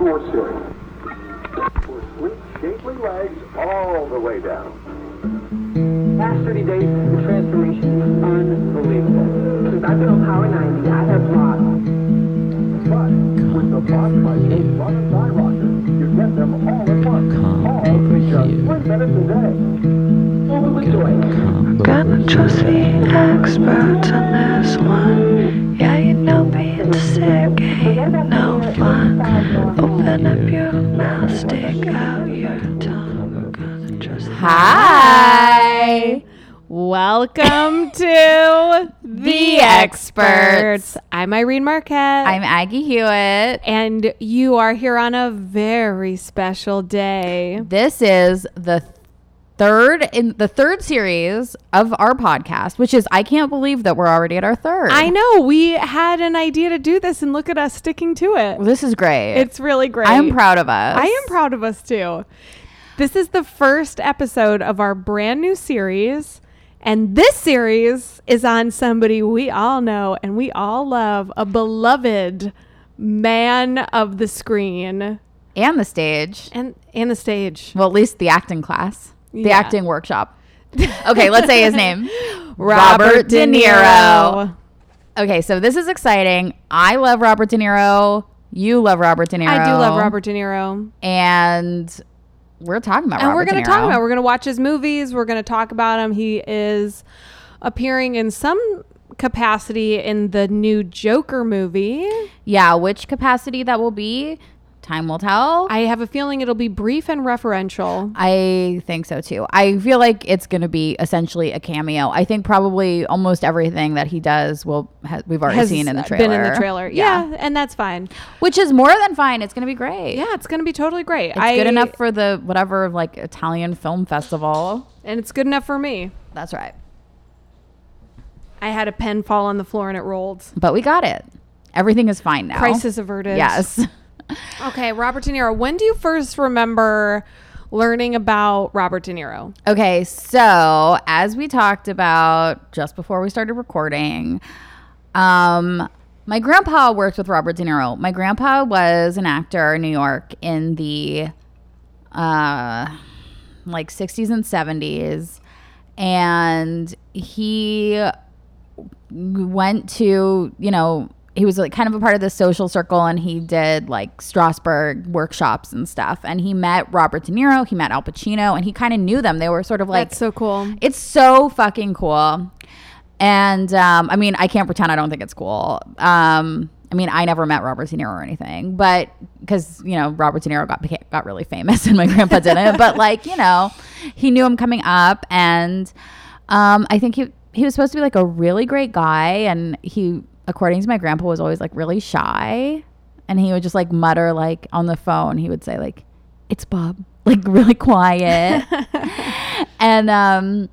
floor ceiling. For sleek, shapely legs all the way down. Last 30 days, the transformation is unbelievable. Since I've been on Power 90, I have lost. But with the Bosch Bicycle Plug and Fly Rocker, you get them all at once. Come all over for just here. three minutes a day. Over with joy. Come Gonna trust the experts on this one. Yeah, you know being sick ain't no fun. Open up your mouth, stick out your tongue. Oh, Gonna trust Hi. Welcome to The Experts. I'm Irene Marquette. I'm Aggie Hewitt. and you are here on a very special day. This is the third in the third series of our podcast, which is I can't believe that we're already at our third. I know we had an idea to do this, and look at us sticking to it. This is great. It's really great. I'm proud of us. I am proud of us too. This is the first episode of our brand new series. And this series is on somebody we all know and we all love, a beloved man of the screen and the stage. and and the stage. Well, at least the acting class, the Yeah. acting workshop. Okay, let's say his name. Robert De Niro. Okay, so this is exciting. I love Robert De Niro. You love Robert De Niro. I do love Robert De Niro. And we're talking about and Robert we're going to talk about we're going to watch his movies we're going to talk about him he is appearing in some capacity in the new joker movie Yeah, which capacity that will be, time will tell. i have a feeling it'll be brief and referential I think so too. I feel like it's going to be essentially a cameo. I think probably almost everything that he does will ha- we've already has seen in the trailer. been in the trailer yeah, and that's fine which is more than fine. It's going to be great. yeah it's going to be totally great it's I, good enough for the whatever like Italian film festival. and it's good enough for me That's right. i had a pen fall on the floor and it rolled But we got it. Everything is fine now. crisis averted Yes. okay robert de niro when do you first remember learning about robert de niro Okay, so as we talked about just before we started recording, um, my grandpa worked with Robert De Niro. My grandpa was an actor in New York in the uh, like 60s and 70s, and he went to you know he was like kind of a part of the social circle and he did like Strasberg workshops and stuff. And he met Robert De Niro he met Al Pacino and he kind of knew them. They were sort of like that's so cool. It's so fucking cool. And um, I mean I can't pretend I don't think it's cool. Um, I mean I never met Robert De Niro or anything but because you know Robert De Niro got got really famous and my grandpa didn't. But like you know he knew him coming up and um, I think he he was supposed to be like a really great guy and he according to my grandpa was always like really shy and he would just like mutter like on the phone. He would say like it's bob like really quiet. And um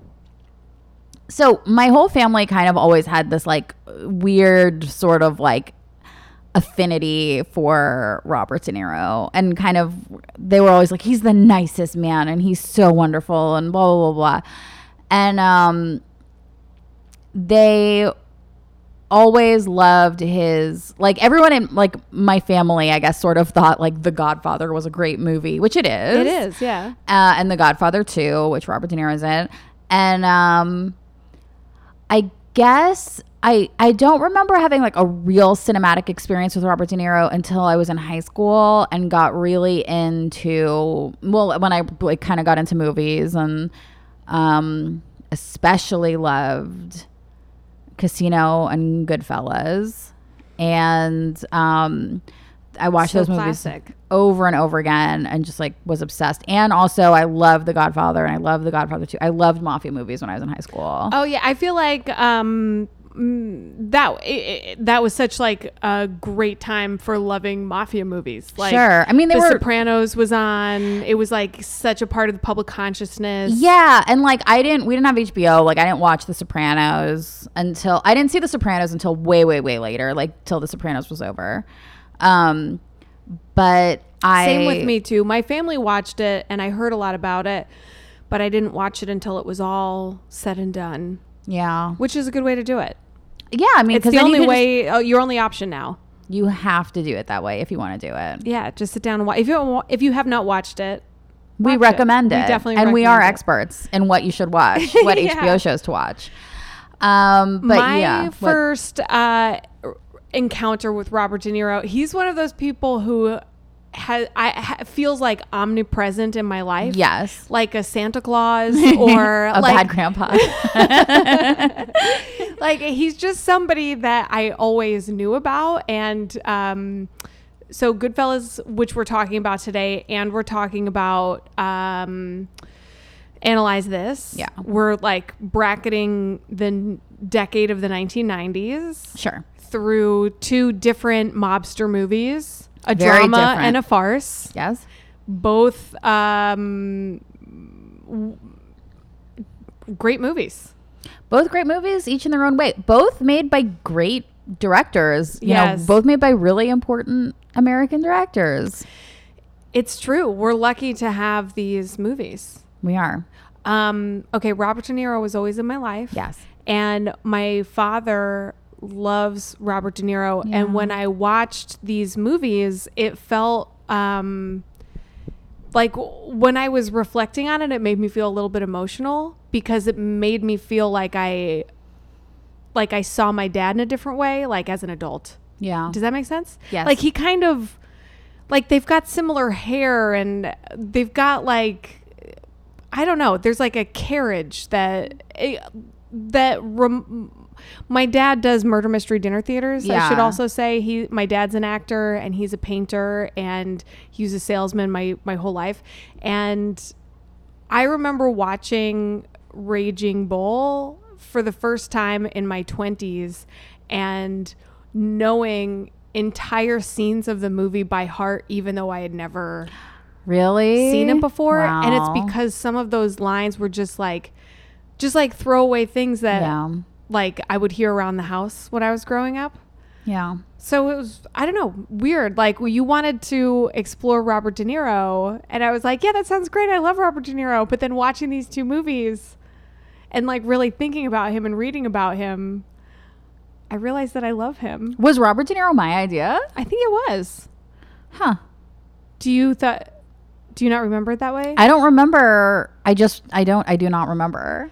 so my whole family kind of always had this like weird sort of like affinity for Robert De Niro. And kind of they were always like he's the nicest man and he's so wonderful and blah blah blah blah. And um they always loved his like everyone in like my family i guess sort of thought like the godfather was a great movie which it is. It is yeah. Uh, and the godfather 2 which robert de niro is in. And um i guess I, I don't remember having like a real cinematic experience with Robert De Niro until I was in high school and got really into well when I like kind of got into movies and um especially loved Casino and Goodfellas. And um, I watched So those movies classic. over and over again and just like was obsessed. And also, I love The Godfather and I love The Godfather too. I loved mafia movies when I was in high school. Oh yeah, I feel like um that i i that was such like a great time for loving mafia movies. Like, Sure. I mean, they The were- Sopranos was on. It was like such a part of the public consciousness. Yeah, and like I didn't, we didn't have HBO. Like I didn't watch The Sopranos until I didn't see The Sopranos until way, way, way later. Like till The Sopranos was over. Um, but I Same with me too. My family watched it, and I heard a lot about it, but I didn't watch it until it was all said and done. Yeah, Which is a good way to do it. Yeah. I mean, It's the then you only just- way. oh, your only option now. You have to do it that way if you want to do it. Yeah, just sit down and watch. If you if you have not watched it, We Watch it. recommend We it. definitely and we are it. experts in what you should watch, what Yeah. HBO shows to watch. Um, but my yeah, first uh, encounter with Robert De Niro, he's one of those people who has I ha, feels like omnipresent in my life. yes, Like a Santa Claus or a like bad grandpa. like he's just somebody that I always knew about and um so Goodfellas which we're talking about today and we're talking about um analyze this Yeah. we're like bracketing the n- decade of the 1990s sure. through two different mobster movies a Very drama different. and a farce Yes. both um w- great movies Both great movies, each in their own way. Both made by great directors. You Yes. know, both made by really important American directors. It's true. We're lucky to have these movies. We are. Um, okay, Robert De Niro was always in my life. Yes. And my father loves Robert De Niro. Yeah. And when I watched these movies, it felt um, like when I was reflecting on it, it made me feel a little bit emotional because it made me feel like I like I saw my dad in a different way, like as an adult. Yeah. Does that make sense? Yes. Like he kind of like they've got similar hair and they've got like I don't know. There's like a carriage that eh, that rem- my dad does murder mystery dinner theaters. I should also say he my dad's an actor and he's a painter and he was a salesman my my whole life and I remember watching Raging Bull for the first time in my 20s and knowing entire scenes of the movie by heart even though I had never really seen it before and it's because some of those lines were just like just like throwaway things that Yeah. like I would hear around the house when I was growing up. Yeah. So it was, I don't know, weird. Like you wanted to explore Robert De Niro, and I was like, yeah, that sounds great. I love Robert De Niro. But then watching these two movies and like really thinking about him and reading about him, I realized that I love him. Was Robert De Niro my idea? I think it was. Huh. Do you thought? Do you not remember it that way? I don't remember. I just I don't I do not remember.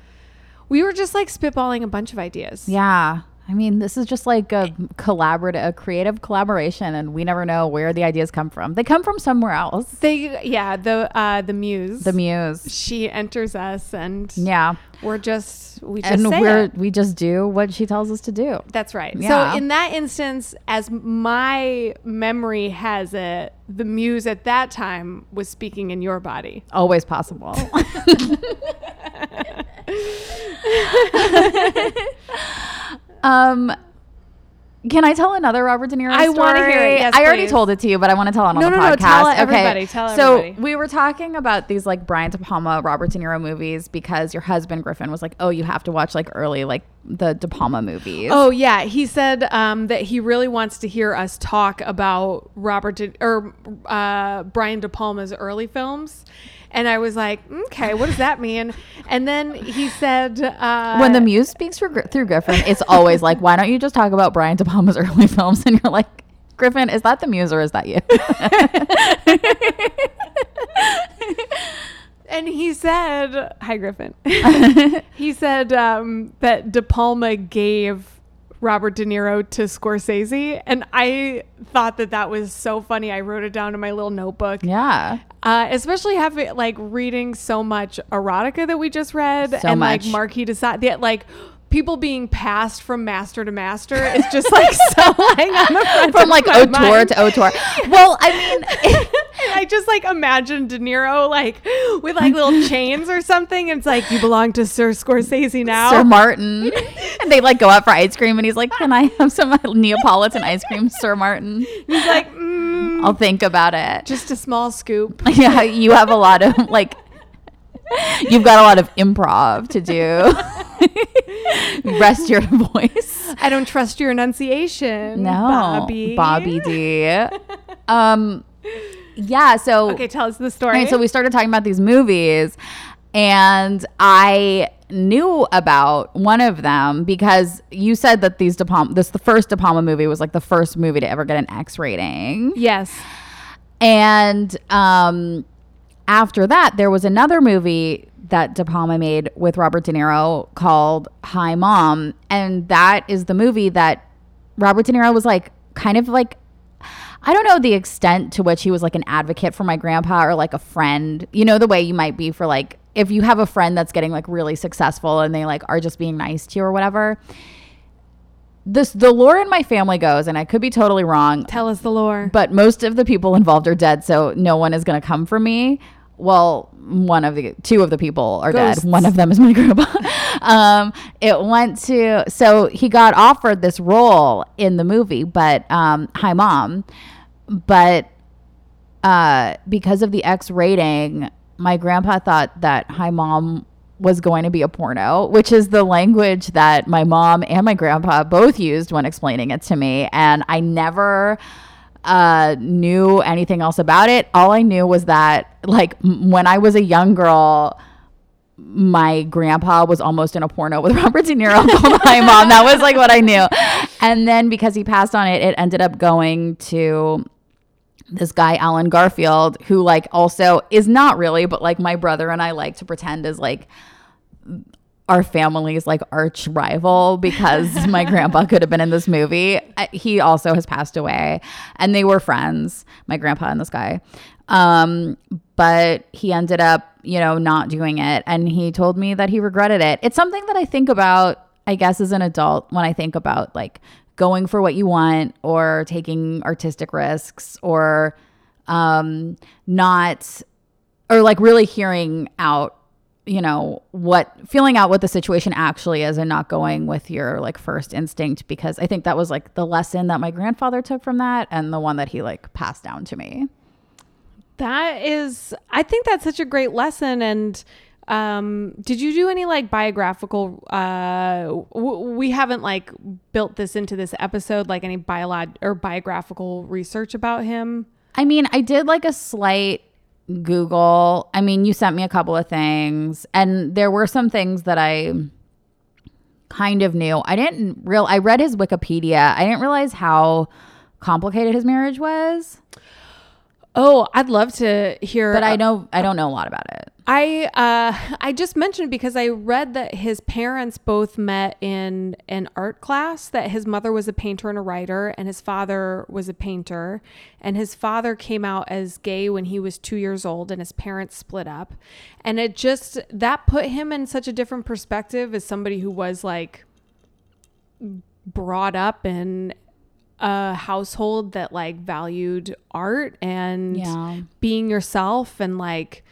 we were just like spitballing a bunch of ideas. Yeah. I mean, this is just like a collaborative, a creative collaboration, and we never know where the ideas come from. They come from somewhere else. They, yeah, the uh, the muse. The muse. She enters us, and Yeah. we're just we just And say we're it. we just do what she tells us to do. That's right. Yeah. So in that instance, as my memory has it, the muse at that time was speaking in your body. Always possible. um can I tell another Robert De Niro I story? wanna hear it. Yes, I already please. told it to you, but I want to tell it on No, the no, podcast. no, tell okay. everybody, tell so everybody. we were talking about these like Brian De Palma, Robert De Niro movies because your husband Griffin was like, "Oh, you have to watch like early like the De Palma movies." Oh yeah, he said um, that he really wants to hear us talk about Robert De- or uh, Brian De Palma's early films, and I was like, okay, what does that mean? And then he said, uh, when the muse speaks through, through Griffin, it's always like, "Why don't you just talk about Brian De Palma's early films?" And you're like, "Griffin, is that the muse or is that you?" And he said, "Hi, Griffin." he said um, that De Palma gave Robert De Niro to Scorsese, and I thought that that was so funny. I wrote it down in my little notebook. yeah. Uh, especially having like reading so much erotica that we just read, So and much. like Marquis de Sade, like people being passed from master to master is just like so the front From like auteur mind. to auteur. Well, I mean, I just like imagine De Niro like with like little chains or something. And it's like you belong to Sir Scorsese now. Sir Martin. and they like go out for ice cream and he's like, Can I have some Neapolitan ice cream, Sir Martin? He's like, mm, I'll think about it. just a small scoop. yeah, you have a lot of like you've got a lot of improv to do. Rest your voice. I don't trust your enunciation. No. Bobby. Bobby D. Um yeah, so Okay, tell us the story. Right, so we started talking about these movies, and I knew about one of them because you said that these De Palma, this the first De Palma movie was like the first movie to ever get an X rating. Yes. And um, after that, there was another movie that De Palma made with Robert De Niro called Hi Mom. And that is the movie that Robert De Niro was like, kind of like, I don't know the extent to which he was like an advocate for my grandpa or like a friend. You know, the way you might be for like, if you have a friend that's getting like really successful and they like are just being nice to you or whatever. This the lore in my family goes, and I could be totally wrong Tell us the lore. but most of the people involved are dead, so no one is going to come for me. Well, one of the two of the people are Ghosts. dead. One of them is my grandpa. um, it went to so he got offered this role in the movie, but um, hi mom, but uh, because of the X rating, my grandpa thought that Hi Mom was going to be a porno, which is the language that my mom and my grandpa both used when explaining it to me. And I never uh, knew anything else about it. All I knew was that, like, m- when I was a young girl, my grandpa was almost in a porno with Robert De Niro Hi Mom. That was like what I knew. And then because he passed on it, it ended up going to this guy Allen Garfield who like also is not really but like my brother and I like to pretend is like our family's like arch rival because my grandpa could have been in this movie. He also has passed away and they were friends, my grandpa and this guy. Um, but he ended up, you know, not doing it and he told me that he regretted it. It's something that I think about, I guess, as an adult when I think about like going for what you want or taking artistic risks or um not or like really hearing out you know what feeling out what the situation actually is and not going with your like first instinct because i think that was like the lesson that my grandfather took from that and the one that he like passed down to me That is, I think that's such a great lesson. And um, did you do any like biographical? Uh, w- we haven't like built this into this episode, like any biolog or biographical research about him. I mean, I did like a slight Google. I mean, you sent me a couple of things, and there were some things that I kind of knew. I didn't real. I read his Wikipedia. I didn't realize how complicated his marriage was, Oh, I'd love to hear. but I know I don't know a lot about it. I uh, I just mentioned because I read that his parents both met in an art class. That his mother was a painter and a writer, and his father was a painter. And his father came out as gay when he was two years old, and his parents split up. And it just that put him in such a different perspective as somebody who was like brought up in a household that like valued art and Yeah. being yourself and like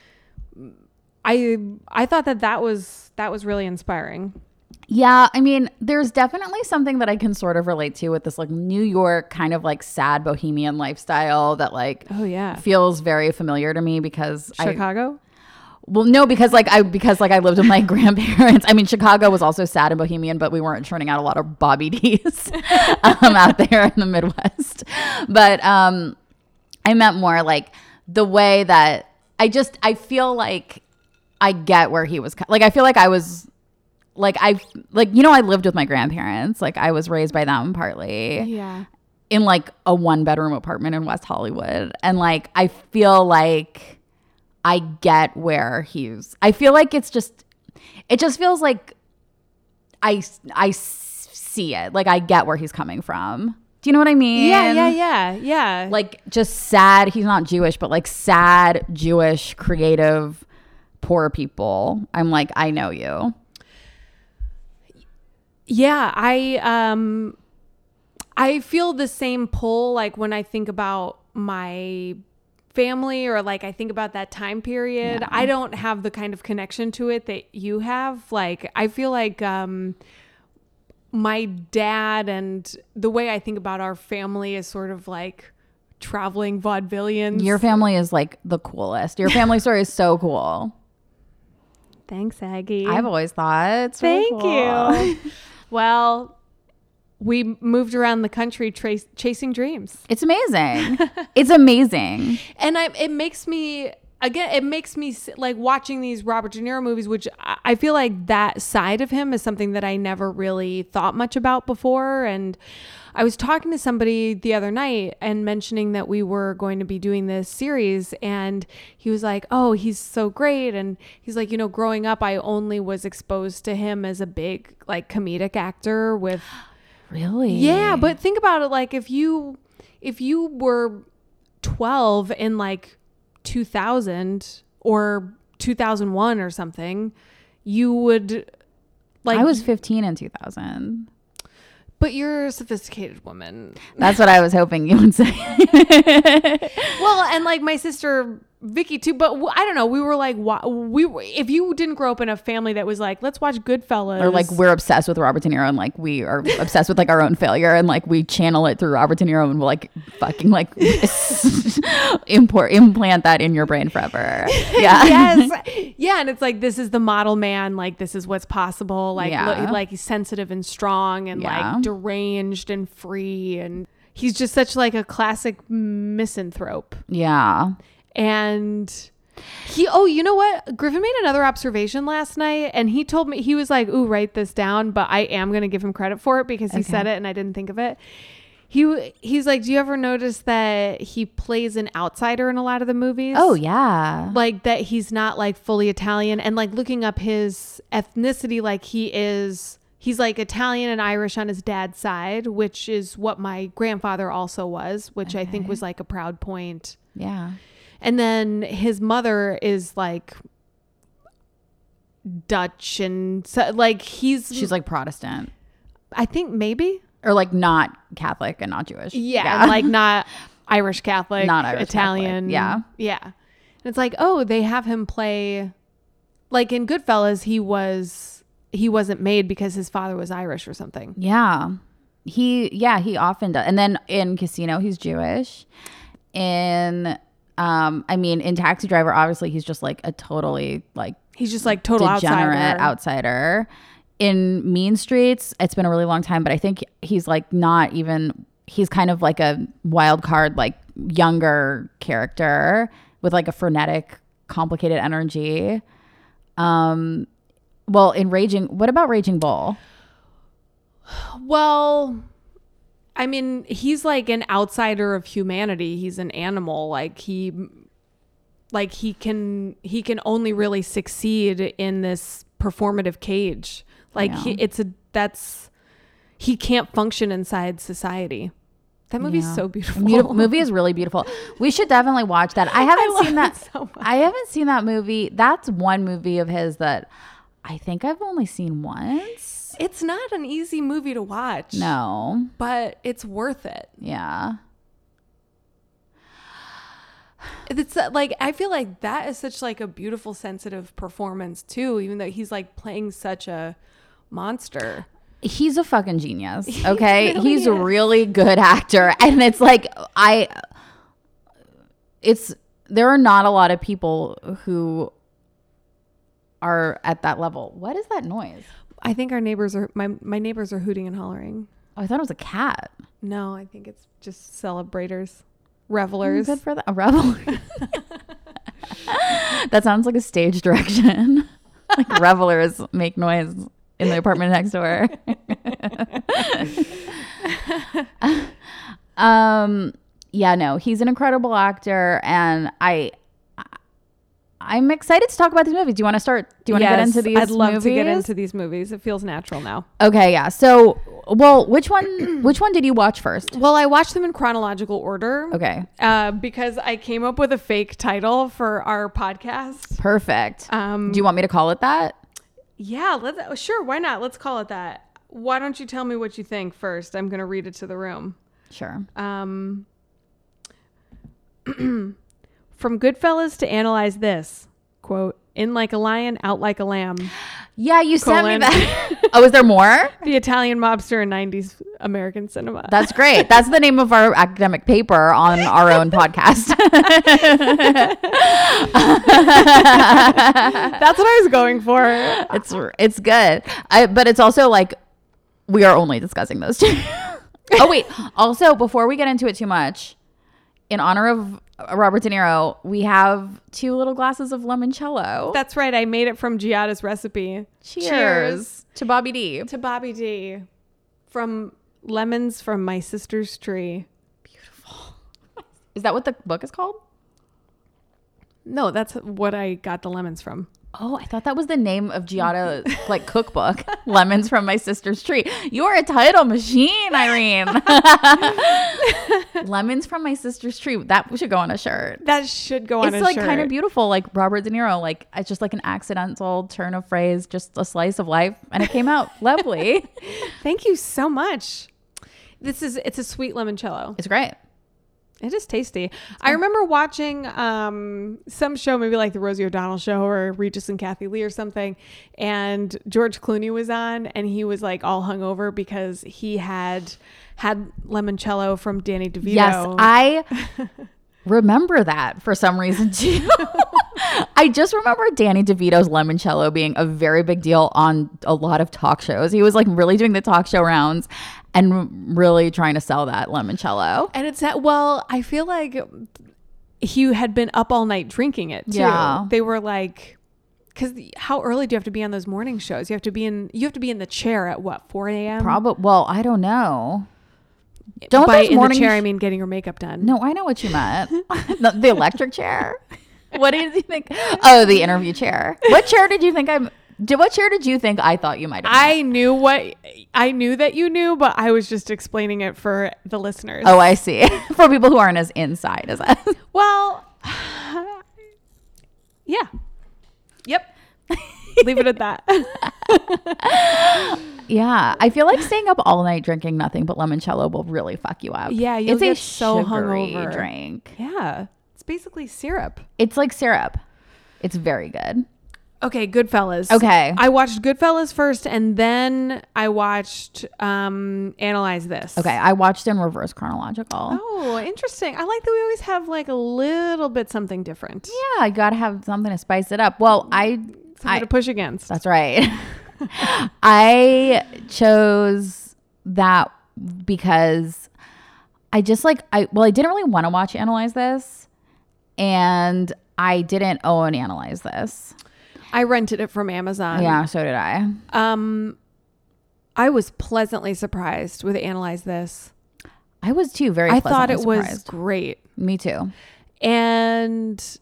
I I thought that that was that was really inspiring. Yeah, I mean, there's definitely something that I can sort of relate to with this like New York kind of like sad bohemian lifestyle that like Oh yeah. feels very familiar to me because I Chicago? Well, no, because like I because like I lived with my grandparents. I mean, Chicago was also sad and bohemian, but we weren't churning out a lot of Bobby D's um, out there in the Midwest. But um, I meant more like the way that I just I feel like I get where he was. Like I feel like I was like I like you know I lived with my grandparents. Like I was raised by them partly yeah. in like a one bedroom apartment in West Hollywood. And like I feel like I get where he's I feel like it's just it just feels like I I see it. Like I get where he's coming from. Do you know what I mean? Yeah, yeah, yeah. Yeah. Like just sad, he's not Jewish, but like sad Jewish creative poor people. I'm like I know you. Yeah, I um I feel the same pull like when I think about my family or like I think about that time period. Yeah. I don't have the kind of connection to it that you have. Like I feel like um my dad and the way I think about our family is sort of like traveling vaudevillians. Your family is like the coolest. Your family story is so cool. Thanks, Aggie. I've always thought. It's really Thank cool. you. well, we moved around the country trace, chasing dreams. It's amazing. it's amazing. and I, it makes me again, it makes me like watching these Robert De Niro movies, which I feel like that side of him is something that I never really thought much about before. And I was talking to somebody the other night and mentioning that we were going to be doing this series, and he was like, "Oh, he's so great," and he's like, "You know, growing up, I only was exposed to him as a big like comedic actor with." Really? Yeah, but think about it like if you if you were 12 and like 2000 or 2001 or something, you would like I was 15 in 2000. but you're a sophisticated woman. That's what I was hoping you would say. Well, and like my sister Vicky too, but I don't know, we were like we were, if you didn't grow up in a family that was like let's watch Goodfellas or like we're obsessed with Robert De Niro and like we are obsessed with like our own failure and like we channel it through Robert De Niro and we'll like fucking like import implant that in your brain forever. Yeah. yes yeah and it's like this is the model man like this is what's possible like Yeah. lo- like he's sensitive and strong and Yeah. like deranged and free and he's just such like a classic misanthrope Yeah. And he oh you know what griffin made another observation last night and he told me he was like ooh write this down but i am going to give him credit for it because he Okay. said it and i didn't think of it he he's like do you ever notice that he plays an outsider in a lot of the movies Oh yeah. like that he's not like fully Italian and like looking up his ethnicity like he is he's like Italian and Irish on his dad's side which is what my grandfather also was which I think was like a proud point Yeah. And then his mother is like Dutch and so like he's She's like Protestant I think maybe or like not Catholic and not Jewish. yeah, and, like not Irish Catholic, Not Irish Italian. Catholic, yeah. yeah. And it's like, oh, they have him play, like in Goodfellas, he was he wasn't made because his father was Irish or something. Yeah. He yeah, he often does. And then in Casino, he's Jewish. In um I mean in Taxi Driver obviously he's just like a totally like He's just like total degenerate outsider. outsider. In Mean Streets, it's been a really long time, but I think he's like not even he's kind of like a wild card like younger character with like a frenetic complicated energy. Um well, in Raging, what about Raging Bull? Well, I mean, he's like an outsider of humanity. He's an animal. Like he like he can he can only really succeed in this performative cage. Like he, it's a that's he can't function inside society. That movie's Yeah. so beautiful. Beautiful movie is really beautiful. We should definitely watch that. I haven't love seen that. so much. I haven't seen that movie. That's one movie of his that I think I've only seen once. It's not an easy movie to watch. No. But it's worth it. Yeah. It's uh, like I feel like that is such like a beautiful sensitive performance too even though he's like playing such a monster. He's a fucking genius. Okay. really He's a really good actor. And it's like I it's there are not a lot of people who are at that level. What is that noise? I think our neighbors are my my neighbors are hooting and hollering. Oh, I thought it was a cat. No, I think it's just celebrators, revelers. Good for the a rebel. that sounds like a stage direction. like revelers make noise in the apartment next door. um yeah, no, he's an incredible actor and I I'm excited to talk about these movies. Do you want to start? Do you want to get into these movies? I'd love movies? to get into these movies. It feels natural now. Okay, yeah. So, well, which one which one did you watch first? Well, I watched them in chronological order. Okay. Uh, because I came up with a fake title for our podcast. Perfect. Um, Do you want me to call it that? yeah, let's sure. Why not? Let's call it that. Why don't you tell me what you think first? I'm gonna read it to the room. Sure. Um, from Goodfellas to analyze this quote: "In like a lion, out like a lamb." Yeah, you sent me that. oh, is there more? The Italian mobster in '90s American cinema. That's great. That's the name of our academic paper on our own podcast. That's what I was going for. it's it's good. I, but it's also like we are only discussing those two. oh wait. Also, before we get into it too much, in honor of Robert De Niro, we have two little glasses of limoncello. That's right. I made it from Giada's recipe. Cheers, to Bobby D. to Bobby D from lemons from my sister's tree. Beautiful. Is that what the book is called? No, that's what I got the lemons from. Oh, I thought that was the name of Giada like cookbook. Lemons from my sister's tree. You're a title machine, Irene. Lemons from my sister's tree. That should go on a shirt. That should go on a shirt. It's like shirt. kind of beautiful, like Robert De Niro. Like it's just like an accidental turn of phrase, just a slice of life, and it came out lovely. Thank you so much. This is it's a sweet limoncello. It's great. It is tasty. I remember watching um, some show, maybe like the Rosie O'Donnell show or Regis and Kathie Lee or something, and George Clooney was on, and he was like all hungover because he had had limoncello from Danny DeVito. Yes, I remember that for some reason too. I just remember Danny DeVito's limoncello being a very big deal on a lot of talk shows. He was like really doing the talk show rounds and really trying to sell that limoncello. and it's that. Well, I feel like he had been up all night drinking it too. Yeah. They were like. Because how early do you have to be on those morning shows? You have to be in. You have to be in the chair at what four a.m. Probably. Well, I don't know. Don't By in morning the chair, sh- I mean getting your makeup done. No, I know what you meant. the, the electric chair. What did you think? Oh, the interview chair. What chair did you think I'm? Did, what chair did you think I thought you might have? I knew what I knew that you knew, but I was just explaining it for the listeners. Oh, I see. For people who aren't as inside as us. well, yeah, yep. Leave it at that. Yeah, I feel like staying up all night drinking nothing but limoncello will really fuck you up. Yeah, you'll it's a so sugary hungover. drink. yeah, it's basically syrup. It's like syrup. It's very good. Okay, Goodfellas. Okay. I watched Goodfellas first, and then I watched um Analyze This. Okay, I watched in reverse chronological. Oh, interesting. I like that we always have like a little bit something different. Yeah, I gotta have something to spice it up. Well, I, Something I to push against. That's right. I chose that because I just like I well I didn't really want to watch analyze this and I didn't own analyze this. I rented it from Amazon. Yeah, so did I. Um, I was pleasantly surprised with Analyze This. I was too very I thought it pleasantly was great. Me too. And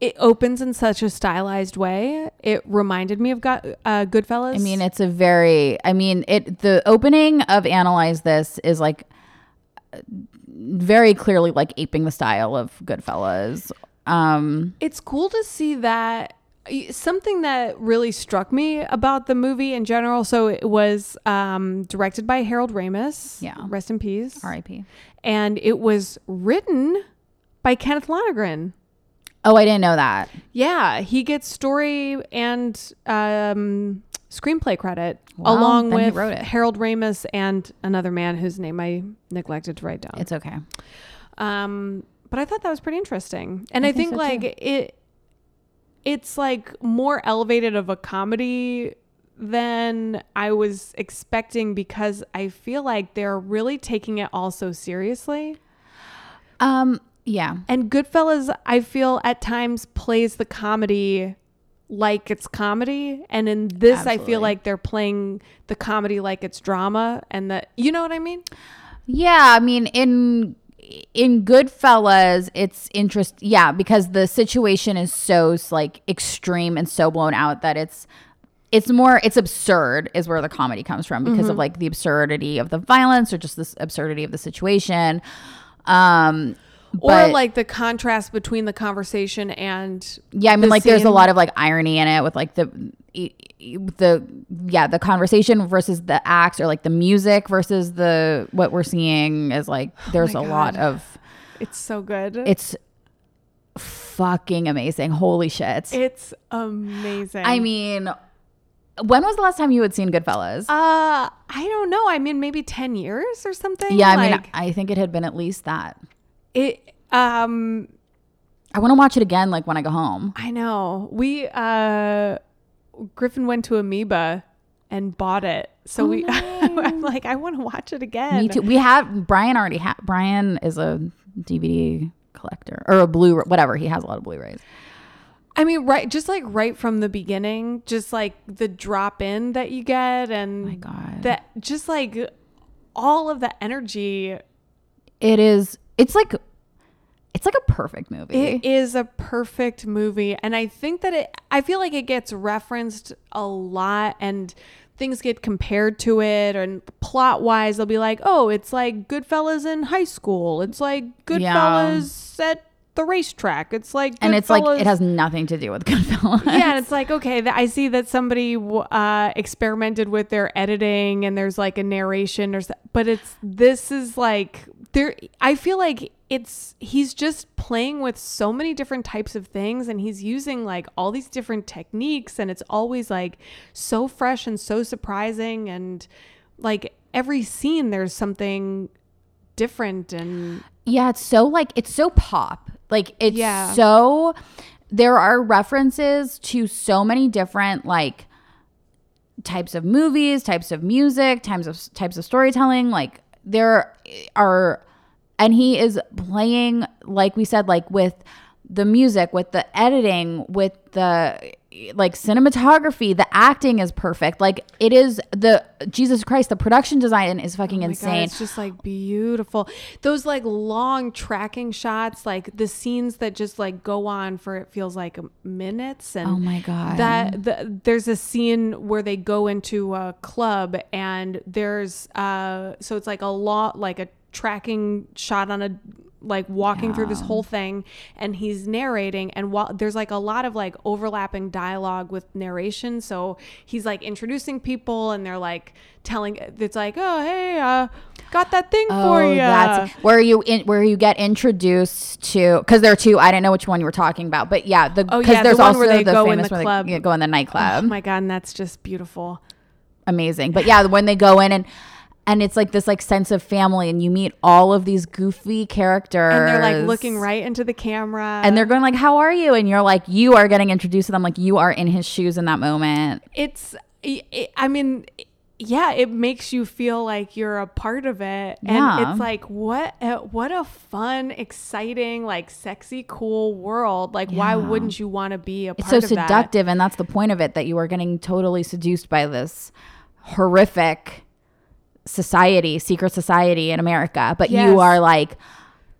it opens in such a stylized way. It reminded me of Go- uh, Goodfellas. I mean, it's a very. I mean, it. The opening of analyze this is like very clearly like aping the style of Goodfellas. Um, it's cool to see that something that really struck me about the movie in general so it was um, directed by harold ramis Yeah. rest in peace R.I.P. and it was written by kenneth lonergan Oh, I didn't know that. yeah he gets story and um, screenplay credit Well, along with harold ramis and another man whose name i neglected to write down It's okay. um, but I thought that was pretty interesting, and I I, think think, so, like too. it, it's like more elevated of a comedy than I was expecting because I feel like they're really taking it all so seriously. Um, yeah. And Goodfellas, I feel at times plays the comedy like it's comedy, and in this, I feel like they're playing the comedy like it's drama, and that you know what I mean. Yeah, I mean in in Goodfellas, it's interest yeah, because the situation is so like extreme and so blown out that it's it's more it's absurd is where the comedy comes from because Mm-hmm. of like the absurdity of the violence or just this absurdity of the situation. Um Or like the contrast between the conversation and Yeah, I mean, the like there's a lot of like irony in it with like the the yeah the conversation versus the acts or like the music versus the what we're seeing is like there's a Oh my lot of It's so good. it's fucking amazing. Holy shit! it's amazing. I mean, when was the last time you had seen Goodfellas? uh, I don't know. I mean, maybe ten years or something. yeah, I mean, I think it had been at least that. It. Um, I want to watch it again, like when I go home. I know. We uh, Griffin went to Amoeba and bought it, so we. I'm like, I want to watch it again. Oh, Me too. We have Brian already. Ha- Brian is a DVD collector or a blue whatever. He has a lot of Blu-rays. I mean, right, just like right from the beginning, just like the drop in that you get, and My God. that just like all of the energy. It is. It's like. It's like a perfect movie. It is a perfect movie, and I think that it. I feel like it gets referenced a lot, and things get compared to it, and plot wise, they'll be like, "Oh, it's like Goodfellas in high school. It's like Goodfellas at the racetrack. It's like and it's like it has nothing to do with Goodfellas. yeah, and it's like okay, th- I see that somebody uh, experimented with their editing, and there's like a narration, or s- but it's this is like there. I feel like it's he's just playing with so many different types of things, and he's using like all these different techniques, and it's always like so fresh and so surprising, and like every scene there's something different and Yeah, it's so like it's so pop. Like it's Yeah. so there are references to so many different like types of movies, types of music, types of types of storytelling. Like there are and he is playing like we said like with the music, with the editing, with the like cinematography, the acting is perfect. Like it is the Jesus Christ, the production design is fucking Oh my God, insane. it's just like beautiful. Those like long tracking shots, like the scenes that just like go on for it feels like minutes. And Oh my God. that the, there's a scene where they go into a club and there's uh so it's like a lot like a tracking shot on a like walking through this whole thing and he's narrating and while there's like a lot of like overlapping dialogue with narration so he's like introducing people and they're like telling it's like oh hey uh got that thing for you Oh, That's where you in, where you get introduced to because there are two. I didn't know which one you were talking about, but yeah, the Oh, because yeah, the there's one also where they the go in famous the where club. they yeah, go in the nightclub. oh my god and that's just beautiful Amazing, but yeah, when they go in and and it's like this like sense of family, and you meet all of these goofy characters, and they're like looking right into the camera and they're going like, "How are you?" And you're like, you are getting introduced to them, like you are in his shoes in that moment. it's it, i mean yeah it makes you feel like you're a part of it and Yeah. it's like what a, what a fun exciting like sexy cool world like why wouldn't you want to be a It's part so of that seductive, and that's the point of it that you are getting totally seduced by this horrific society, secret society in America. But Yes. you are like,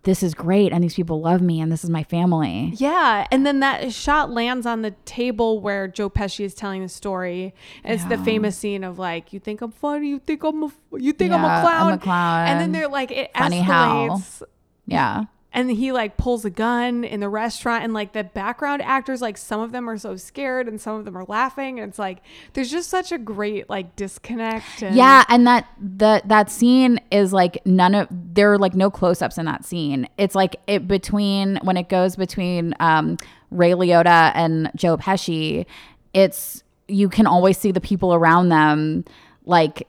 this is great, and these people love me, and this is my family. yeah, and then that shot lands on the table where Joe Pesci is telling the story. It's the famous scene of like, "You think I'm funny? You think I'm a, you think I'm a clown?" I'm a clown. And then they're like, it Funny how. escalates. Yeah. And he like pulls a gun in the restaurant and like the background actors like some of them are so scared and some of them are laughing and it's like there's just such a great like disconnect and Yeah, and that the that scene is like none of there are like no close-ups in that scene. It's like it between when it goes between um Ray Liotta and Joe Pesci, it's you can always see the people around them like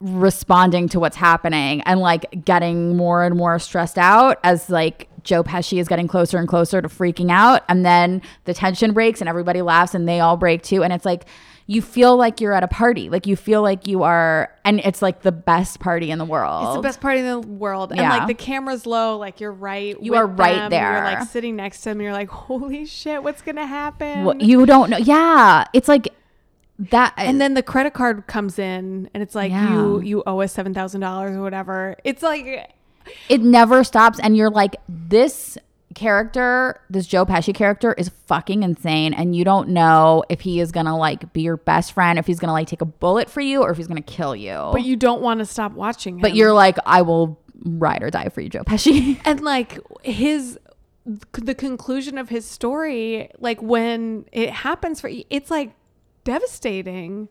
responding to what's happening and like getting more and more stressed out as like Joe Pesci is getting closer and closer to freaking out. And then the tension breaks and everybody laughs and they all break too. And it's like you feel like you're at a party. Like you feel like you are and it's like the best party in the world. It's the best party in the world. And Yeah. like the camera's low. Like you're right You with are right them, there. you're like sitting next to them. And you're like holy shit what's gonna happen? Well, you don't know. Yeah. It's like that and then the credit card comes in and it's like Yeah. you you owe us seven thousand dollars or whatever it's like it never stops and you're like this character this joe pesci character is fucking insane and you don't know if he is gonna like be your best friend if he's gonna like take a bullet for you or if he's gonna kill you but you don't want to stop watching him. but you're like i will ride or die for you joe pesci and like his the conclusion of his story like when it happens for it's like devastating.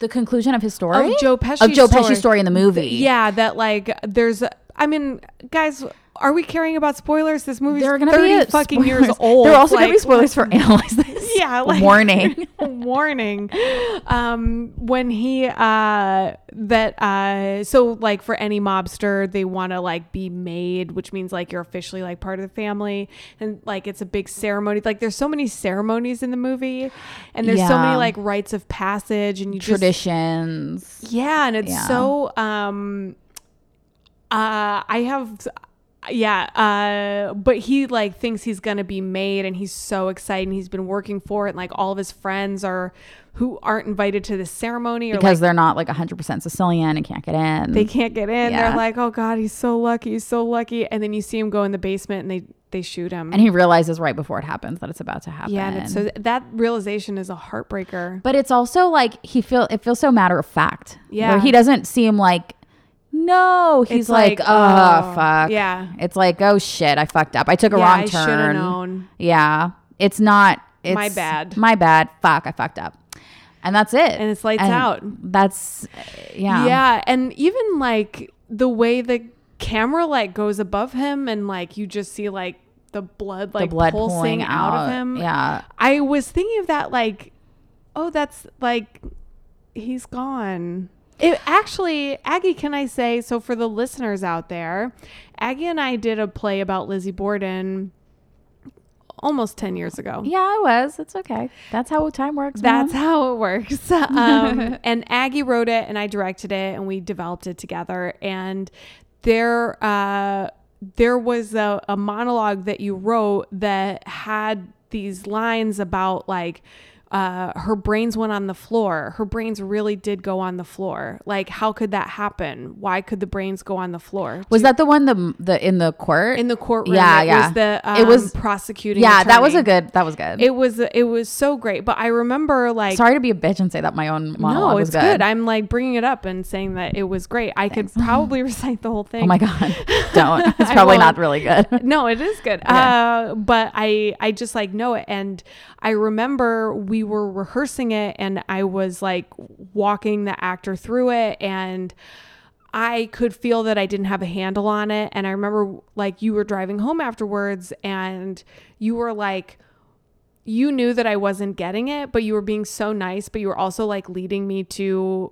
The conclusion of his story? Of Joe Pesci's of joe story. pesci's story in the movie. Yeah that like there's I mean guys are we caring about spoilers? This movie's there are gonna 30 be fucking years old. There are also gonna be spoilers for analyze this. Yeah like, warning. warning. Um when he uh that uh so like for any mobster they want to like be made which means like you're officially like part of the family. And like it's a big ceremony. Like there's so many ceremonies in the movie. And there's so many like rites of passage and you just traditions. Yeah and it's Yeah. so um uh i have yeah uh but he like thinks he's gonna be made and he's so excited and he's been working for it and like all of his friends are who aren't invited to the ceremony or because like they're not like 100% Sicilian and can't get in. they can't get in Yeah. they're like oh god he's so lucky he's so lucky and then you see him go in the basement and they they shoot him and he realizes right before it happens that it's about to happen. yeah so that realization is a heartbreaker but it's also like he feel it feels so matter of fact. Yeah. where he doesn't seem like no. He's It's like, like, oh, oh, fuck. yeah. it's like oh shit, I fucked up. I took a yeah wrong i turn. known Yeah, it's not. It's My bad. My bad. Fuck, I fucked up. And that's it. And it's lights out. That's yeah. Yeah, and even like the way the camera like goes above him and like you just see like the blood The like blood pulsing out, out. of him. Yeah. I was thinking of that like oh that's like he's gone. It actually Aggie can I say so for the listeners out there, Aggie and I did a play about Lizzie Borden almost 10 years ago. Yeah, I was. It's okay. That's how time works. That's man. how it works. Um, and Aggie wrote it, and I directed it, and we developed it together. And there, uh, there was a, a monologue that you wrote that had these lines about like. Uh, her brains went on the floor. Her brains really did go on the floor. Like, how could that happen? Why could the brains go on the floor? Was that the one the the in the court? in the courtroom? Yeah, it yeah. Was the um, It was- prosecuting? yeah, that was a good. That was good. It was it was so great. But I remember like Sorry to be a bitch and say that my own monologue no, was it's good. I'm like bringing it up and saying that it was great. I could probably recite the whole thing. oh my god, don't. It's probably not really good. no, it is good. Uh, but I I just like know it, and I remember we were rehearsing it, and I was like walking the actor through it, and I could feel that I didn't have a handle on it, and I remember like you were driving home afterwards, and you were like. You knew that I wasn't getting it, but you were being so nice, but you were also like leading me to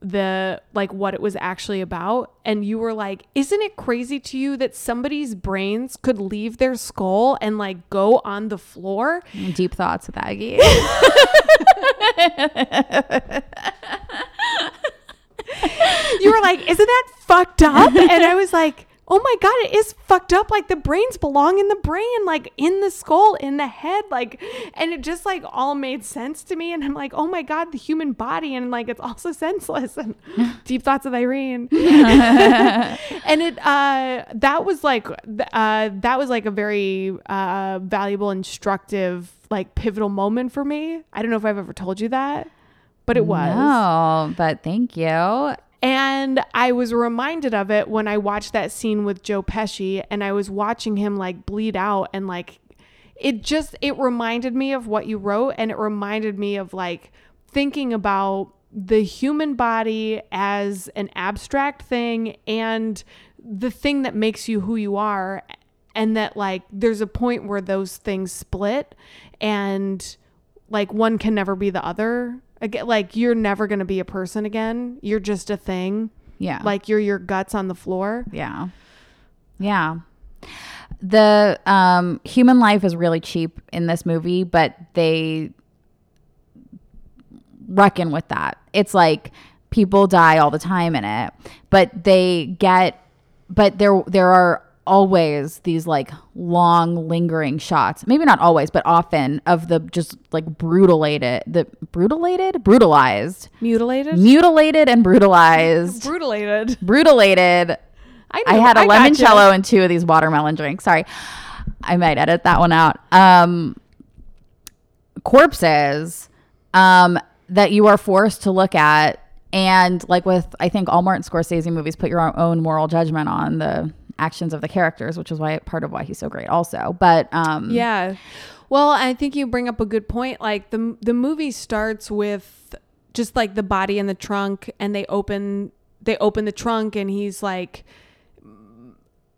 the like what it was actually about and you were like isn't it crazy to you that somebody's brains could leave their skull and like go on the floor Deep thoughts with Aggie. you were like isn't that fucked up and i was like oh my god it is fucked up like the brains belong in the brain like in the skull in the head like and it just like all made sense to me and i'm like oh my god the human body and like it's also senseless and deep thoughts of irene. And it uh that was like uh that was like a very uh valuable instructive like pivotal moment for me. I don't know if i've ever told you that but it was. No, but thank you. And I was reminded of it when I watched that scene with Joe Pesci and I was watching him like bleed out and like it just it reminded me of what you wrote and it reminded me of like thinking about the human body as an abstract thing and the thing that makes you who you are and that like there's a point where those things split and like one can never be the other again like you're never going to be a person again you're just a thing Yeah. like you're your guts on the floor Yeah. Yeah. The um, human life is really cheap in this movie, but they reckon with that. It's like people die all the time in it, but they get but there there are always these like long lingering shots. Maybe not always, but often of the just like brutalated, the brutalated, brutalized, mutilated mutilated and brutalized, brutalated brutalated I, I had a gotcha. limoncello and two of these watermelon drinks. Sorry. I might edit that one out. Um, corpses um, that you are forced to look at. And like with, I think all Martin Scorsese movies put your own moral judgment on the actions of the characters, which is why part of why he's so great also. But um, Yeah. Well, I think you bring up a good point. Like the the movie starts with just like the body in the trunk and they open they open the trunk and he's like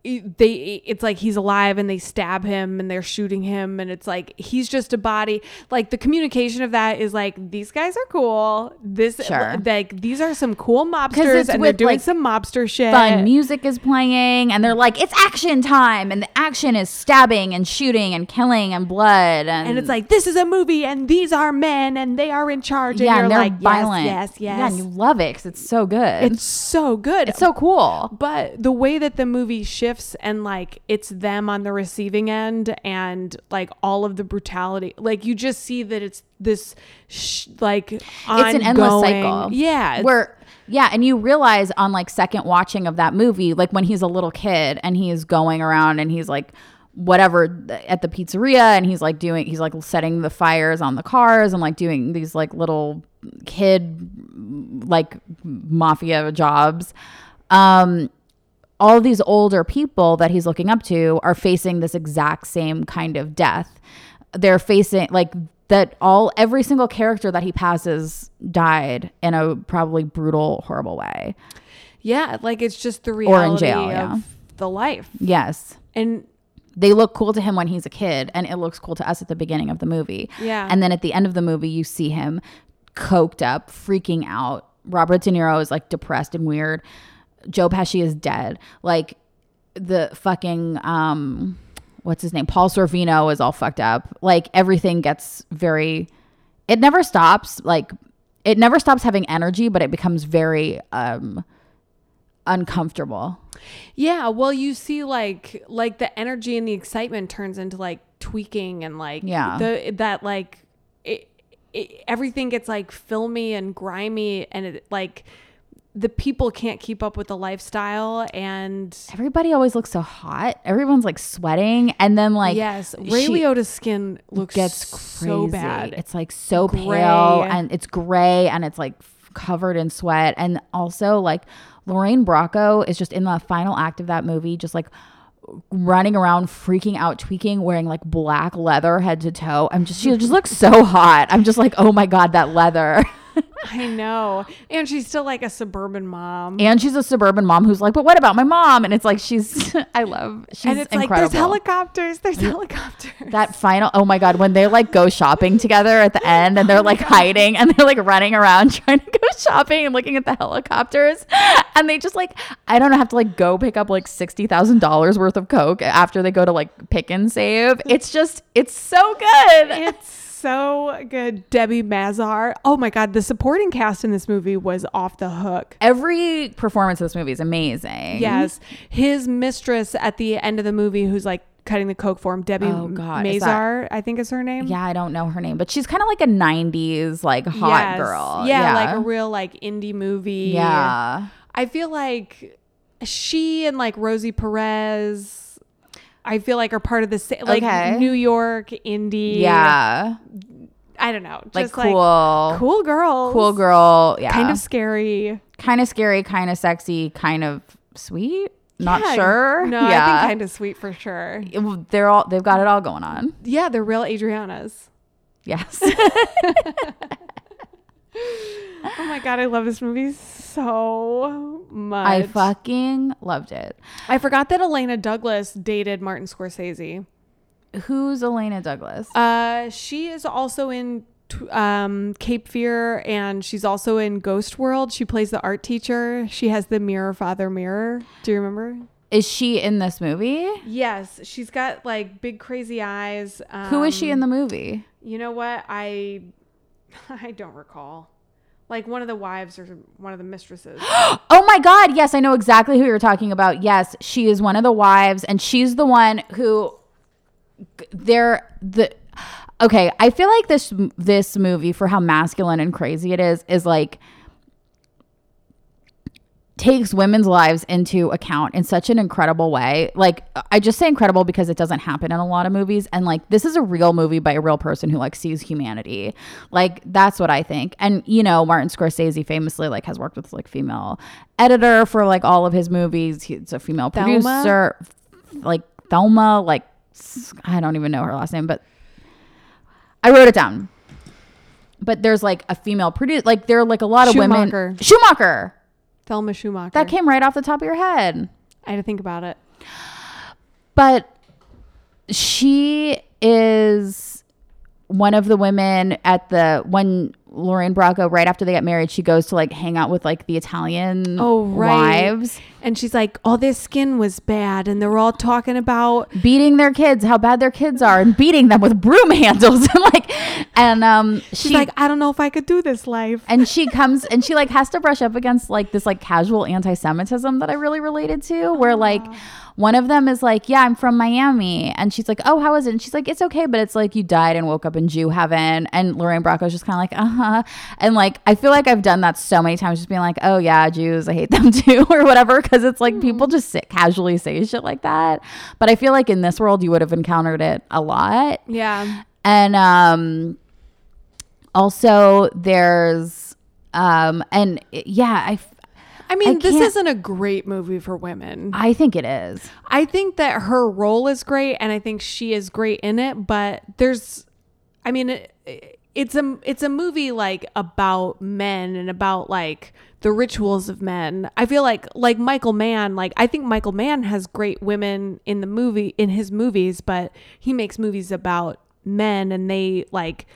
they it's like he's alive and they stab him and they're shooting him and it's like he's just a body like the communication of that is like these guys are cool this Sure. like these are some cool mobsters and they're doing like, some mobster shit fun music is playing and they're like, it's action time. And the action is stabbing and shooting and killing and blood. And, and it's like this is a movie and these are men and they are in charge and yeah, you're and they're like violent. yes yes Yeah, yes and you love it because it's so good. it's so good It's so cool. but the way that the movie shifts shifts and like it's them on the receiving end and like all of the brutality like you just see that it's this sh- like it's an endless cycle. yeah Where yeah, and you realize on like second watching of that movie, like when he's a little kid and he's going around and he's like whatever at the pizzeria and he's like doing he's like setting the fires on the cars and like doing these like little kid like mafia jobs. Um all these older people that he's looking up to are facing this exact same kind of death. They're facing like that all every single character that he passes died in a probably brutal, horrible way. yeah like it's just the Or reality in jail, of yeah. the life Yes. and They look cool to him when he's a kid, and it looks cool to us at the beginning of the movie. Yeah. And then at the end of the movie, you see him coked up, freaking out. Robert De Niro is like depressed and weird. Joe Pesci is dead. Like the fucking um what's his name? Paul Sorvino is all fucked up. Like everything gets very it never stops. Like it never stops having energy, but it becomes very um uncomfortable. Yeah, well, you see, like, like the energy and the excitement turns into like tweaking and like, Yeah. the that like, it, it, everything gets like filmy and grimy, and it like the people can't keep up with the lifestyle, and Everybody always looks so hot. Everyone's like sweating and then like yes, Ray Liotta's skin looks gets crazy. so bad. It's like so Gray. pale and it's gray and it's like covered in sweat and also like Lorraine Bracco is just in the final act of that movie just like running around freaking out tweaking wearing like black leather head to toe i'm just she just looks so hot i'm just like oh my god that leather I know, and she's still like a suburban mom. and she's a suburban mom who's like but what about my mom? And it's like she's i love she's and it's incredible like there's helicopters, there's helicopters. that final oh my god when they like go shopping together at the end and they're like oh hiding and they're like running around trying to go shopping and looking at the helicopters and they just like i don't know have to like go pick up like $60000 worth of coke after they go to like pick and save. It's just it's so good. It's so good. Debbie Mazar. Oh my God. The supporting cast in this movie was off the hook. every performance of this movie is amazing Yes. His mistress at the end of the movie, who's like cutting the coke for him, Debbie Oh, God. Mazar, I think is her name. yeah i don't know her name but she's kind of like a 90s like hot Yes. girl Yeah, like a real like indie movie. yeah I feel like she and like Rosie Perez. I feel like are part of the same, like Okay. New York indie. yeah I don't know, like cool like cool girls, cool girl yeah kind of scary. kind of scary, kind of sexy, kind of sweet. Not Yeah. sure. No, yeah. I think kind of sweet for sure. It- they're all they've got it all going on. Yeah, they're real Adrianas. Yes. Oh my god, I love this movie so much. I fucking loved it. I forgot that Illeana Douglas dated Martin Scorsese. Who's Illeana Douglas? Uh, she is also in um, Cape Fear, and she's also in Ghost World. She plays the art teacher. She has the mirror, father mirror. Do you remember? is she in this movie? Yes, she's got like big crazy eyes. Um, Who is she in the movie? You know what? I I don't recall. Like one of the wives or one of the mistresses. Oh my god, yes, I know exactly who you're talking about. Yes, she is one of the wives and she's the one who they're the Okay, I feel like this this movie for how masculine and crazy it is is like takes women's lives into account in such an incredible way. Like I just say incredible because it doesn't happen in a lot of movies and like this is a real movie by a real person who like sees humanity. Like that's what I think. And you know, Martin Scorsese famously like has worked with like female editor for like all of his movies. He's a female Thelma? producer like Thelma like I don't even know her last name, but I wrote it down. But there's like a female producer, like there are like a lot of Schoonmaker. women. Schoonmaker. Thelma Schoonmaker. That came right off the top of your head. I had to think about it. But she is one of the women at the when Lorraine Bracco, right after they get married, she goes to like hang out with like the Italian Oh, right. wives, And she's like, "Oh, their skin was bad," and they were all talking about beating their kids, how bad their kids are, and beating them with broom handles, and like, and um, She's she like, I don't know if I could do this life. and she comes and she like has to brush up against like this like casual anti-semitism that i really related to where like one of them is like yeah i'm from miami. And she's like oh how is it? And she's like it's okay but it's like you died and woke up in jew heaven. And lorraine bracco's just kind of like uh-huh. And like i feel like i've done that so many times just being like oh yeah jews i hate them too or whatever because it's like people just sit, casually say shit like that but i feel like in this world you would have encountered it a lot Yeah. and um also there's um and yeah I. I mean, I this isn't a great movie for women. i think it is I think that her role is great and I think she is great in it, but there's I mean it, it's a it's a movie like about men and about like the rituals of men. I feel like like Michael Mann, like I think Michael Mann has great women in the movie in his movies, but he makes movies about men and they like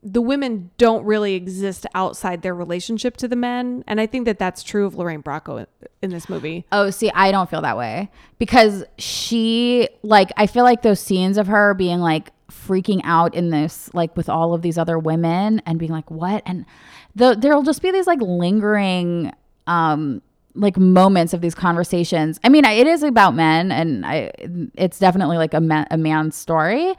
the women don't really exist outside their relationship to the men. And i think that that's true of lorraine bracco in, this movie. Oh see i don't feel that way because she like i feel like those scenes of her being like freaking out in this like with all of these other women and being like what? And the, there'll just be these like lingering um like moments of these conversations. I mean it is about men and i it's definitely like a, man, a man's story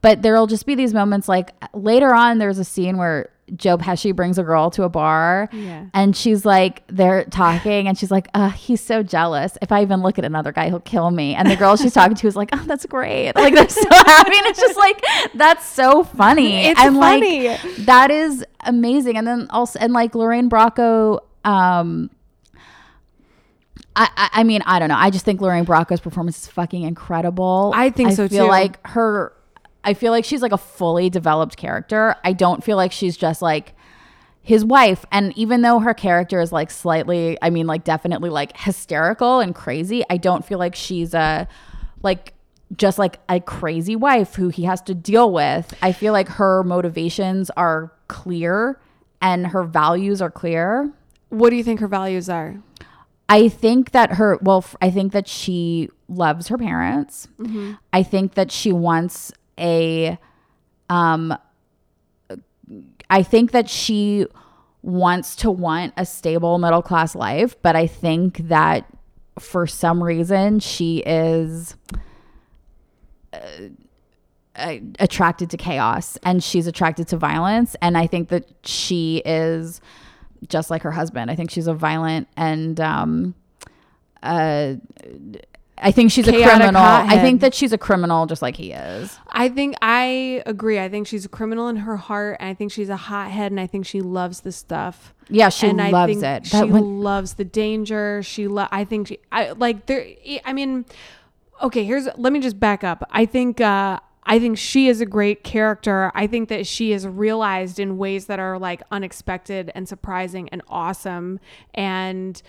but there'll just be these moments like later on there's a scene where joe pesci brings a girl to a bar Yeah. and she's like they're talking and she's like uh he's so jealous if i even look at another guy he'll kill me and the girl she's talking to is like oh that's great like they're so happy and it's just like that's so funny It's and funny. like that is amazing and then also and like lorraine bracco um I, I mean I don't know. I just think Lorraine Bracco's performance is fucking incredible. I think so, I feel too. like her. I feel like she's like a fully developed character. I don't feel like she's just like his wife. And even though her character is like slightly, I mean, like definitely like hysterical and crazy, I don't feel like she's a like just like a crazy wife who he has to deal with. I feel like her motivations are clear and her values are clear. what do you think her values are I think that her, well, I think that she loves her parents. Mm-hmm. I think that she wants a, um, I think that she wants to want a stable middle class life, but I think that for some reason she is uh, attracted to chaos and she's attracted to violence. And I think that she is just like her husband. I think she's a violent and um uh I think she's a criminal. I think that she's a criminal just like he is. I think I agree. I think she's a criminal in her heart, and I think she's a hothead, and I think she loves this stuff. Yeah, she and I loves think it. She when- loves the danger. She lo- I think she, I like there. I mean, okay. Here's let me just back up. I think uh, I think she is a great character. I think that she is realized in ways that are like unexpected and surprising and awesome. And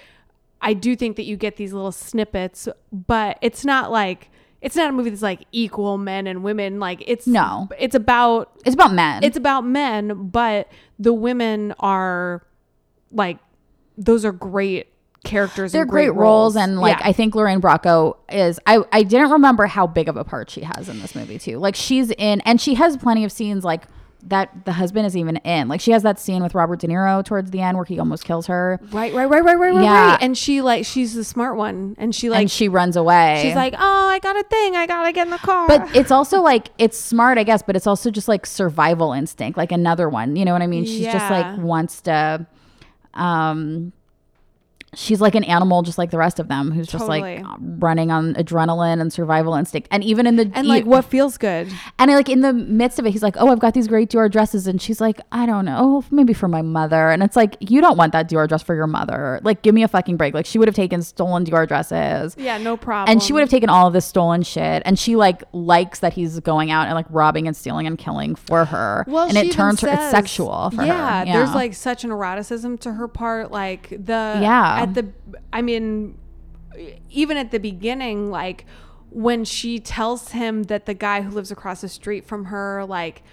I do think that you get these little snippets, but it's not like it's not a movie that's like equal men and women. Like it's No. it's about It's about men. it's about men, but the women are like those are great characters. they're and great, roles, and like Yeah. I think Lorraine Bracco is I I didn't remember how big of a part she has in this movie too. Like she's in and she has plenty of scenes like that the husband is even in. Like she has that scene with Robert De Niro towards the end where he almost kills her right, right, right, right, right, right, Yeah. right. And she like she's the smart one, and she like and she runs away. she's like, oh, I got a thing, I gotta get in the car. but it's also like it's smart, I guess, but it's also just like survival instinct, like another one. You know what I mean? She's just like wants to um she's like an animal just like the rest of them who's just like running on adrenaline and survival instinct. And even in the and like what feels good. and like in the midst of it, he's like, "Oh, I've got these great Dior dresses," and she's like, "I don't know, maybe for my mother." And it's like, you don't want that Dior dress for your mother. Like, give me a fucking break. Like, she would have taken stolen Dior dresses, Yeah, no problem. and she would have taken all of this stolen shit. And she like likes that he's going out and like robbing and stealing and killing for her. Well, and it turns her it's sexual for yeah, her. there's like such an eroticism to her part. Like the Yeah. At the I mean, even at the beginning, like when she tells him that the guy who lives across the street from her, like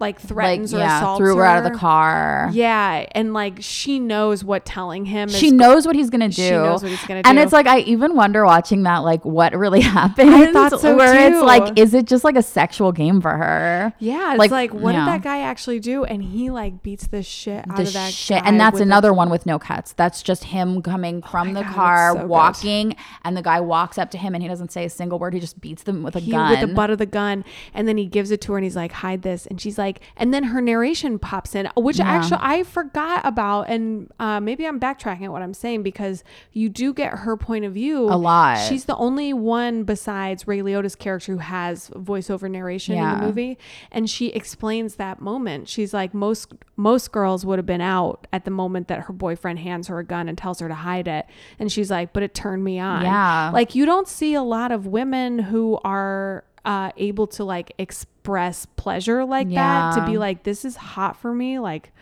like threatens or yeah, assaults threw her out of the car. Yeah, and like she knows what telling him. She knows what he's gonna do. She knows what he's gonna do. And it's like I even wonder watching that, like what really happened. I thought so, Where too. it's like, is it just like a sexual game for her? Yeah, it's Like, like, what yeah. did that guy actually do? And he like beats the shit out the of that shit, and that's another one with no cuts. That's just him coming oh from my the God, car, so good. walking, and the guy walks up to him, and he doesn't say a single word. He just beats them with a he gun. with the butt of the gun, and then he gives it to her, and he's like, "Hide this," and she's like, and then her narration pops in, which Yeah. actually I forgot about, and uh, maybe I'm backtracking what I'm saying because you do get her point of view A lot. She's the only one besides Ray Liotta's character who has voiceover narration in the movie, and she explains that moment. She's like, most most girls would have been out at the moment that her boyfriend hands her a gun and tells her to hide it, and she's like, but it turned me on. Yeah. like you don't see a lot of women who are uh, able to like express pleasure like that to be like this is hot for me like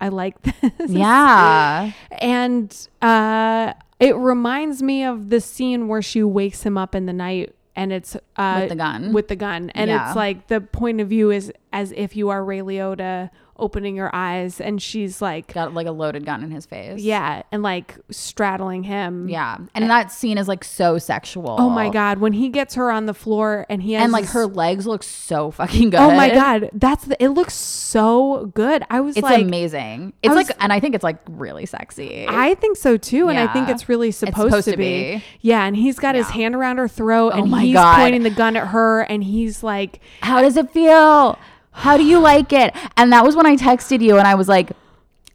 i like this yeah, and uh it reminds me of the scene where she wakes him up in the night and it's uh With the gun? with the gun and Yeah. it's like the point of view is as if you are ray liotta opening her eyes and she's like got like a loaded gun in his face. yeah and like straddling him yeah, and that scene is like so sexual. oh my god when he gets her on the floor and he has and like this- her legs look so fucking good. Oh my god, that's the. It looks so good. I was It's like, amazing. It's was- like, and I think it's like really sexy. I think so too, and I think it's really supposed, supposed to, to be. be. Yeah, and he's got his hand around her throat, Oh and he's God. pointing the gun at her, and he's like, How does it feel? How do you like it? And that was when I texted you, and I was like.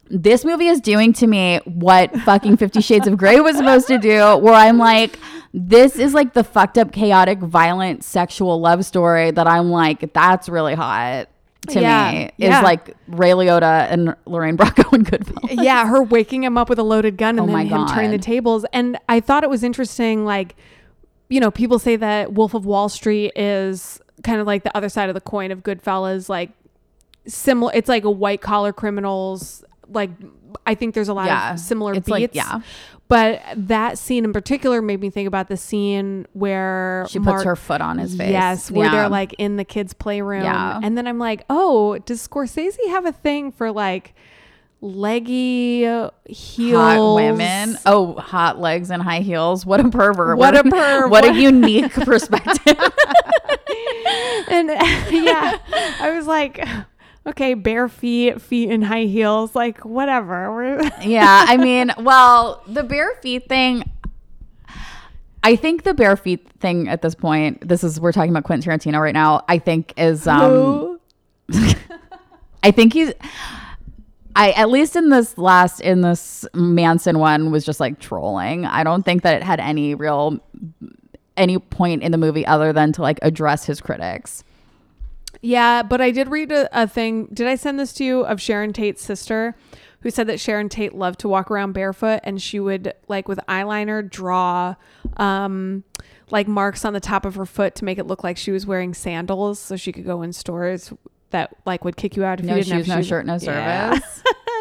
This movie is doing to me what fucking Fifty Shades of Grey was supposed to do, where I'm like, this is like the fucked up, chaotic, violent, sexual love story that I'm like, that's really hot to Yeah, me. Is yeah. like Ray Liotta and Lorraine Bracco and Goodfellas. yeah, her waking him up with a loaded gun, and Oh then him turning the tables. And I thought it was interesting, like, you know, people say that Wolf of Wall Street is kind of like the other side of the coin of Goodfellas, like similar. It's like a white collar criminals. Like, I think there's a lot Yeah, of similar it's beats. like- yeah. But that scene in particular made me think about the scene where She puts her foot on his face. Yes, where Yeah. they're like in the kids' playroom. Yeah. And then I'm like, oh, does Scorsese have a thing for like leggy heels? hot women. Oh, hot legs and high heels. What a pervert. What a pervert. What a unique perspective. And yeah, I was like, okay, bare feet, feet in high heels, like whatever. Yeah, I mean, well, the bare feet thing. I think the bare feet thing at this point, this is we're talking about Quentin Tarantino right now. I think is um I think he's I at least in this last in this Manson one was just like trolling. I don't think that it had any real any point in the movie other than to like address his critics. Yeah, but I did read a, a thing. Did I send this to you of Sharon Tate's sister, who said that Sharon Tate loved to walk around barefoot, and she would like with eyeliner draw, um, like marks on the top of her foot to make it look like she was wearing sandals, so she could go in stores that like would kick you out if No you didn't shoes, have no shirt, no Yeah.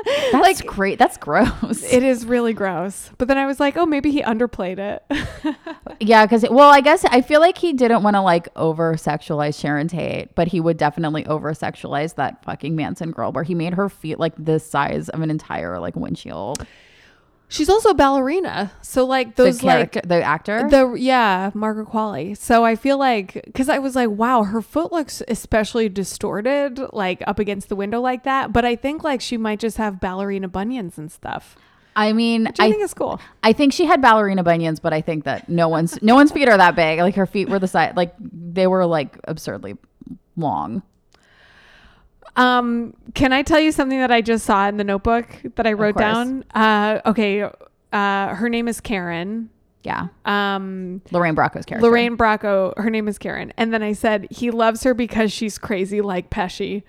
That's great. That's gross. It is really gross. But then I was like, oh, maybe he underplayed it. Yeah, because well, I guess I feel like he didn't want to like over sexualize Sharon Tate, but he would definitely over sexualize that fucking Manson girl, where he made her feet like the size of an entire like windshield. She's also a ballerina, so like The those like the actor. The yeah, Margaret Qualley. So I feel like because I was like, wow, her foot looks especially distorted, like up against the window like that. But I think like she might just have ballerina bunions and stuff. I mean, I, I think it's cool. I think she had ballerina bunions, but I think that no one's no one's feet are that big. Like her feet were the size, like they were like absurdly long. Um, can I tell you something that I just saw in the notebook that I wrote down? Uh, okay. Uh, her name is Karen. Yeah, Um, Lorraine Bracco's character. Lorraine Bracco. Her name is Karen. And then I said he loves her because she's crazy like Pesci.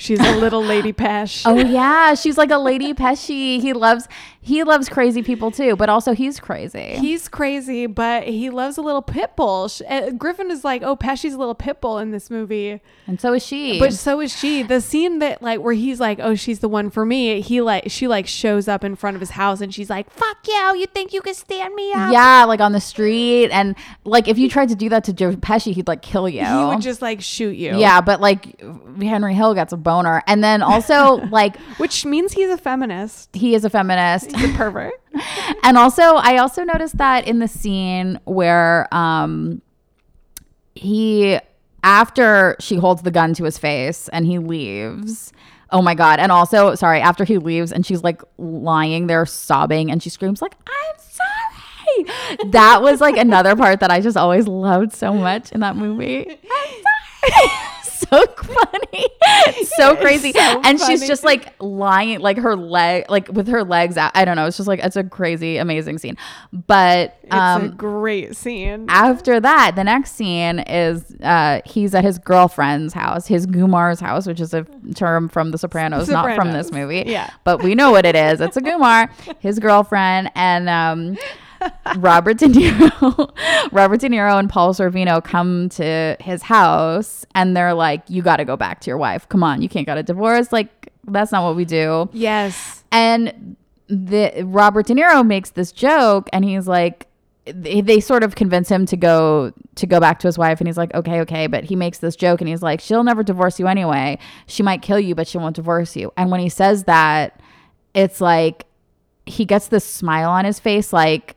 She's a little lady Pesh. Oh yeah, she's like a lady peshy. He loves he loves crazy people too, but also he's crazy. He's crazy, but he loves a little pit bull. Uh, Griffin is like, oh, Pesci's a little pit bull in this movie, and so is she. but so is she. The scene that like where he's like, oh, she's the one for me. He like she like shows up in front of his house and she's like, fuck you, you think you can stand me up? yeah, like on the street, and like if you tried to do that to Joe Pesci, he'd like kill you. He would just like shoot you. yeah, but like Henry Hill gets a boner. And then also like Which means he's a feminist. he is a feminist. He's a pervert. and also I also noticed that in the scene where um he after she holds the gun to his face and he leaves. Oh my god. And also, sorry, after he leaves and she's like lying there sobbing and she screams like, "I'm sorry." That was like another part that I just always loved so much in that movie. I'm sorry. so funny. so crazy. so and she's just like lying like her leg like with her legs out. I don't know. It's just like it's a crazy amazing scene. But It's a um great scene. after that, the next scene is uh, he's at his girlfriend's house, his Gumar's house, which is a term from The Sopranos, not from this movie. Yeah. But we know what it is. It's a Gumar, his girlfriend, and um, Robert De Niro. Robert De Niro and Paul Sorvino come to his house, and they're like, "You got to go back to your wife. Come on, you can't get a divorce. Like that's not what we do." yes. And the Robert De Niro makes this joke, and he's like, they, they sort of convince him to go to go back to his wife, and he's like, okay, okay. But he makes this joke, and he's like, she'll never divorce you anyway. She might kill you, but she won't divorce you. And when he says that, it's like he gets this smile on his face, like.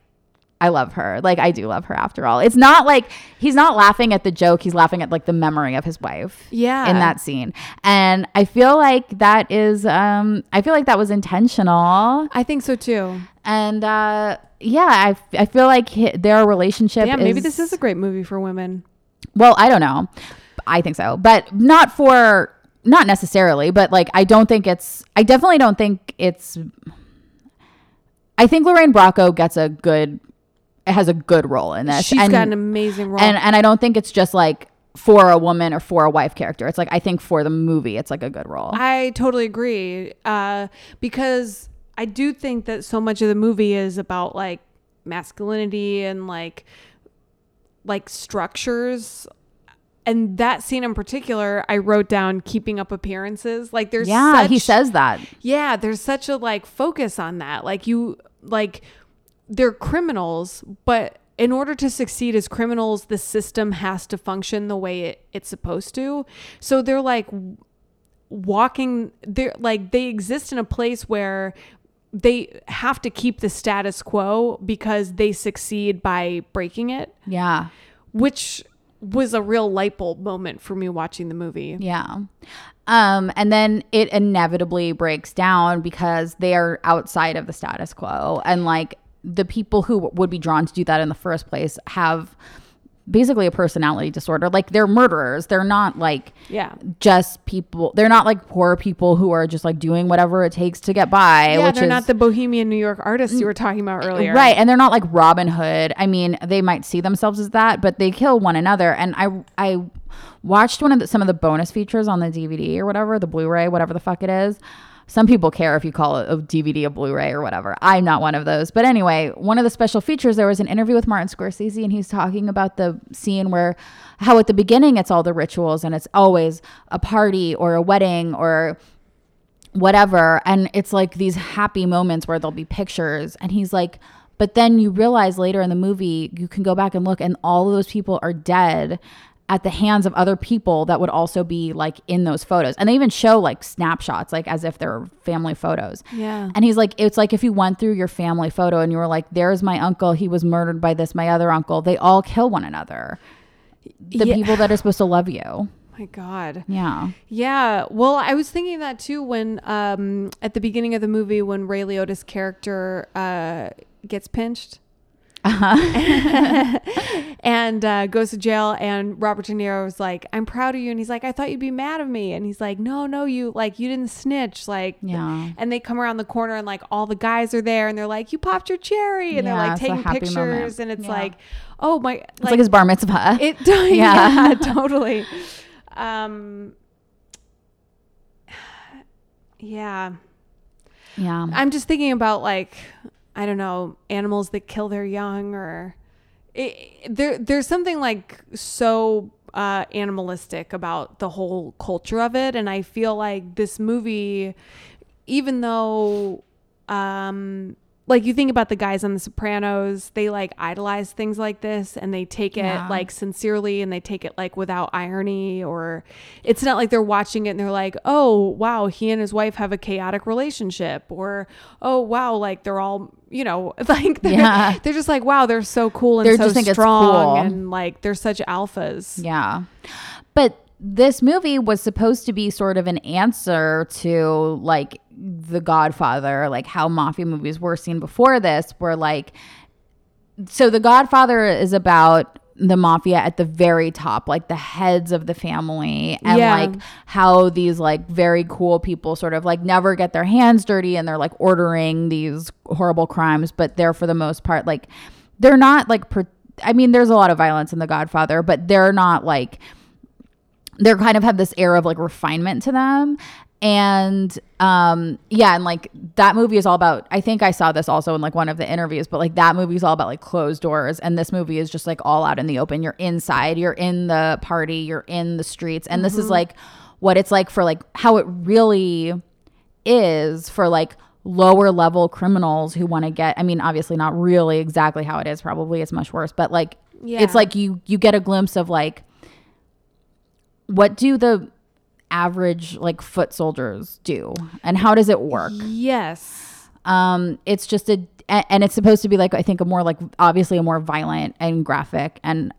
I love her. Like I do love her after all. It's not like he's not laughing at the joke, he's laughing at like the memory of his wife Yeah. in that scene. And I feel like that is um I feel like that was intentional. I think so too. And uh yeah, I, I feel like hi- their relationship Yeah, maybe this is is a great movie for women. Well, I don't know. I think so. But not for not necessarily, but like I don't think it's I definitely don't think it's I think Lorraine Bracco gets a good has a good role in this. She's and, got an amazing role. and and I don't think it's just like for a woman or for a wife character. It's like I think for the movie, it's like a good role. I totally agree. Uh, because I do think that so much of the movie is about like masculinity and like like structures. And that scene in particular, I wrote down keeping up appearances. Like there's yeah, he says that. yeah, there's such a like focus on that. Like you like they're criminals, but in order to succeed as criminals, the system has to function the way it, it's supposed to. So they're like walking they're like they exist in a place where they have to keep the status quo because they succeed by breaking it, Yeah. which was a real light bulb moment for me watching the movie. Yeah. Um, and then it inevitably breaks down because they are outside of the status quo. And like the people who would be drawn to do that in the first place have basically a personality disorder. Like they're murderers. They're not like Yeah. just people. They're not like poor people who are just like doing whatever it takes to get by. Yeah, they're is, not the bohemian New York artists you were talking about earlier. Right, and they're not like Robin Hood. I mean, they might see themselves as that, but they kill one another. And I I watched one of the, some of the bonus features on the DVD or whatever, the Blu-ray, whatever the fuck it is. Some people care if you call it a DVD, a Blu-ray, or whatever. I'm not one of those. But anyway, one of the special features, there was an interview with Martin Scorsese, and he's talking about the scene where how at the beginning it's all the rituals and it's always a party or a wedding or whatever and it's like these happy moments where there'll be pictures and he's like but then you realize later in the movie you can go back and look and all of those people are dead at the hands of other people that would also be like in those photos and they even show like snapshots like as if they're family photos Yeah. and he's like it's like if you went through your family photo and you were like there's my uncle he was murdered by this my other uncle they all kill one another the Yeah. people that are supposed to love you My God. yeah Yeah. Well, I was thinking that too when um at the beginning of the movie when Ray Liotta's character uh gets pinched. and uh, goes to jail and Robert De Niro was like, I'm proud of you. And he's like, I thought you'd be mad of me. And he's like, no, no, you like, you didn't snitch. Like, Yeah. and they come around the corner and like all the guys are there and they're like, you popped your cherry. And Yeah, they're like taking pictures. moment. And it's Yeah. like, oh my, it's like, his bar mitzvah it yeah, Yeah. totally. Um yeah. yeah I'm just thinking about like I don't know, animals that kill their young or it, there there's something like so uh animalistic about the whole culture of it. And I feel like this movie even though um like you think about the guys on the Sopranos, they like idolize things like this and they take it Yeah. like sincerely and they take it like without irony or it's not like they're watching it and they're like, "Oh, wow, he and his wife have a chaotic relationship." Or, "Oh, wow, like they're all, you know, like they're, Yeah. they're just like, "Wow, they're so cool and they're so just strong cool. and like they're such alphas." Yeah. But this movie was supposed to be sort of an answer to like The Godfather, like how mafia movies were seen before this, where like, so The Godfather is about the mafia at the very top, like the heads of the family, and Yeah. like how these like very cool people sort of like never get their hands dirty and they're like ordering these horrible crimes, but they're for the most part like they're not like, per- I mean, there's a lot of violence in The Godfather, but they're not like, they're kind of have this air of like refinement to them. And um yeah and like that movie is all about i think i saw this also in like one of the interviews but like that movie is all about like closed doors. And this movie is just like all out in the open. You're inside. You're in the party. You're in the streets. And this is like what it's like for like how it really is for like lower level criminals who want to get i mean obviously not really exactly how it is probably it's much worse but like Yeah. it's like you you get a glimpse of like what do the average like foot soldiers do and how does it work Yes. um it's just a and it's supposed to be like i think a more like obviously a more violent and graphic and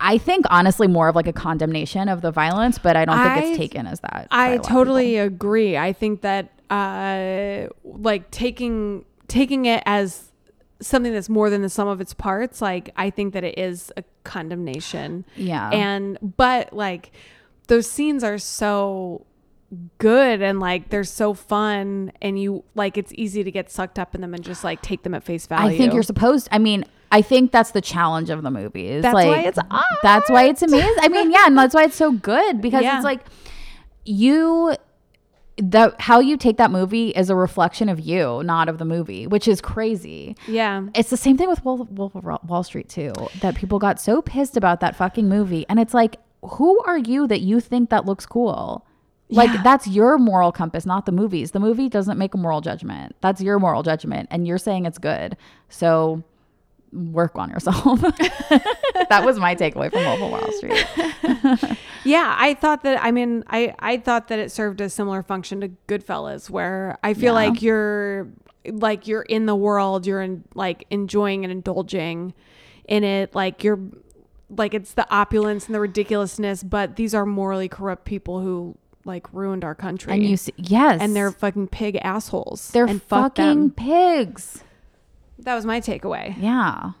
I- think honestly more of like a condemnation of the violence, but I don't think I- it's taken as that. I totally agree. I think that uh like taking taking it as something that's more than the sum of its parts, like I think that it is a condemnation. Yeah. And but like those scenes are so good and like they're so fun and you like it's easy to get sucked up in them and just like take them at face value. I think you're supposed. I mean, I think that's the challenge of the movie. Is That's like, why it's That's why it's amazing. I mean, yeah, and that's why it's so good because Yeah. it's like you. That how you take that movie is a reflection of you, not of the movie, which is crazy. Yeah. It's the same thing with Wolf, Wolf of Wall Street too. That people got so pissed about that fucking movie, and it's like, who are you that you think that looks cool? Like Yeah. that's your moral compass, not the movies. The movie doesn't make a moral judgment. That's your moral judgment, and you're saying it's good. So work on yourself. that was my takeaway from Wolf of Wall Street. Yeah, I thought that. I mean, I I thought that it served a similar function to Goodfellas, where I feel Yeah. like you're like you're in the world, you're in like enjoying and indulging in it, like you're like it's the opulence and the ridiculousness, but these are morally corrupt people who like ruined our country, And you see, yes, and they're fucking pig assholes. they're fucking pigs. That was my takeaway. Yeah.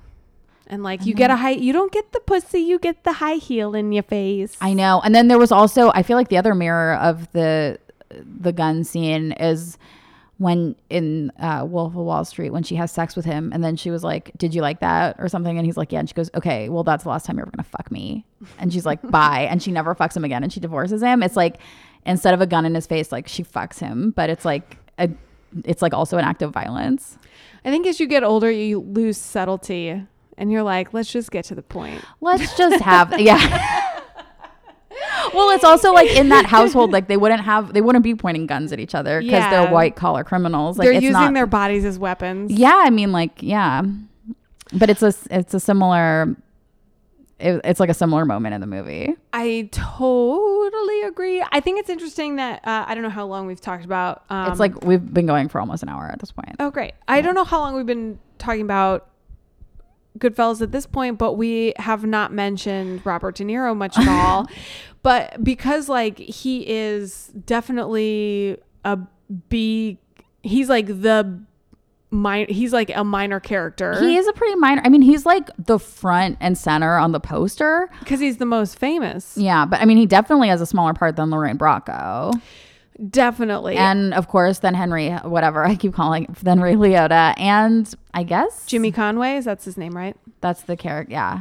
And like you get a high, you don't get the pussy, you get the high heel in your face. I know. And then there was also I feel like the other mirror of the the gun scene is when in uh, Wolf of Wall Street when she has sex with him and then she was like, "Did you like that?" or something and he's like, "Yeah." And she goes, "Okay, well that's the last time you're ever going to fuck me." And she's like, "Bye." And she never fucks him again and she divorces him. It's like instead of a gun in his face like she fucks him, but it's like a it's like also an act of violence. I think as you get older, you lose subtlety, and you're like, let's just get to the point. Let's just have yeah. well, it's also like in that household, like they wouldn't have, they wouldn't be pointing guns at each other because Yeah. they're white collar criminals. Like They're using not, their bodies as weapons. yeah. I mean, like yeah, but it's a, it's a similar, it, it's like a similar moment in the movie. I totally agree. I think it's interesting that uh, I don't know how long we've talked about. Um, it's like we've been going for almost an hour at this point. oh great. I don't know how long we've been talking about Goodfellas at this point, but we have not mentioned Robert De Niro much at all. but because like he is definitely a B, he's like the minor. He's like a minor character. He is a pretty minor. I mean, he's like the front and center on the poster. because he's the most famous. Yeah, but I mean, he definitely has a smaller part than Lorraine Bracco. Definitely. and of course then henry whatever i keep calling then ray liotta and i guess Jimmy Conway, is that's his name, right? that's the character yeah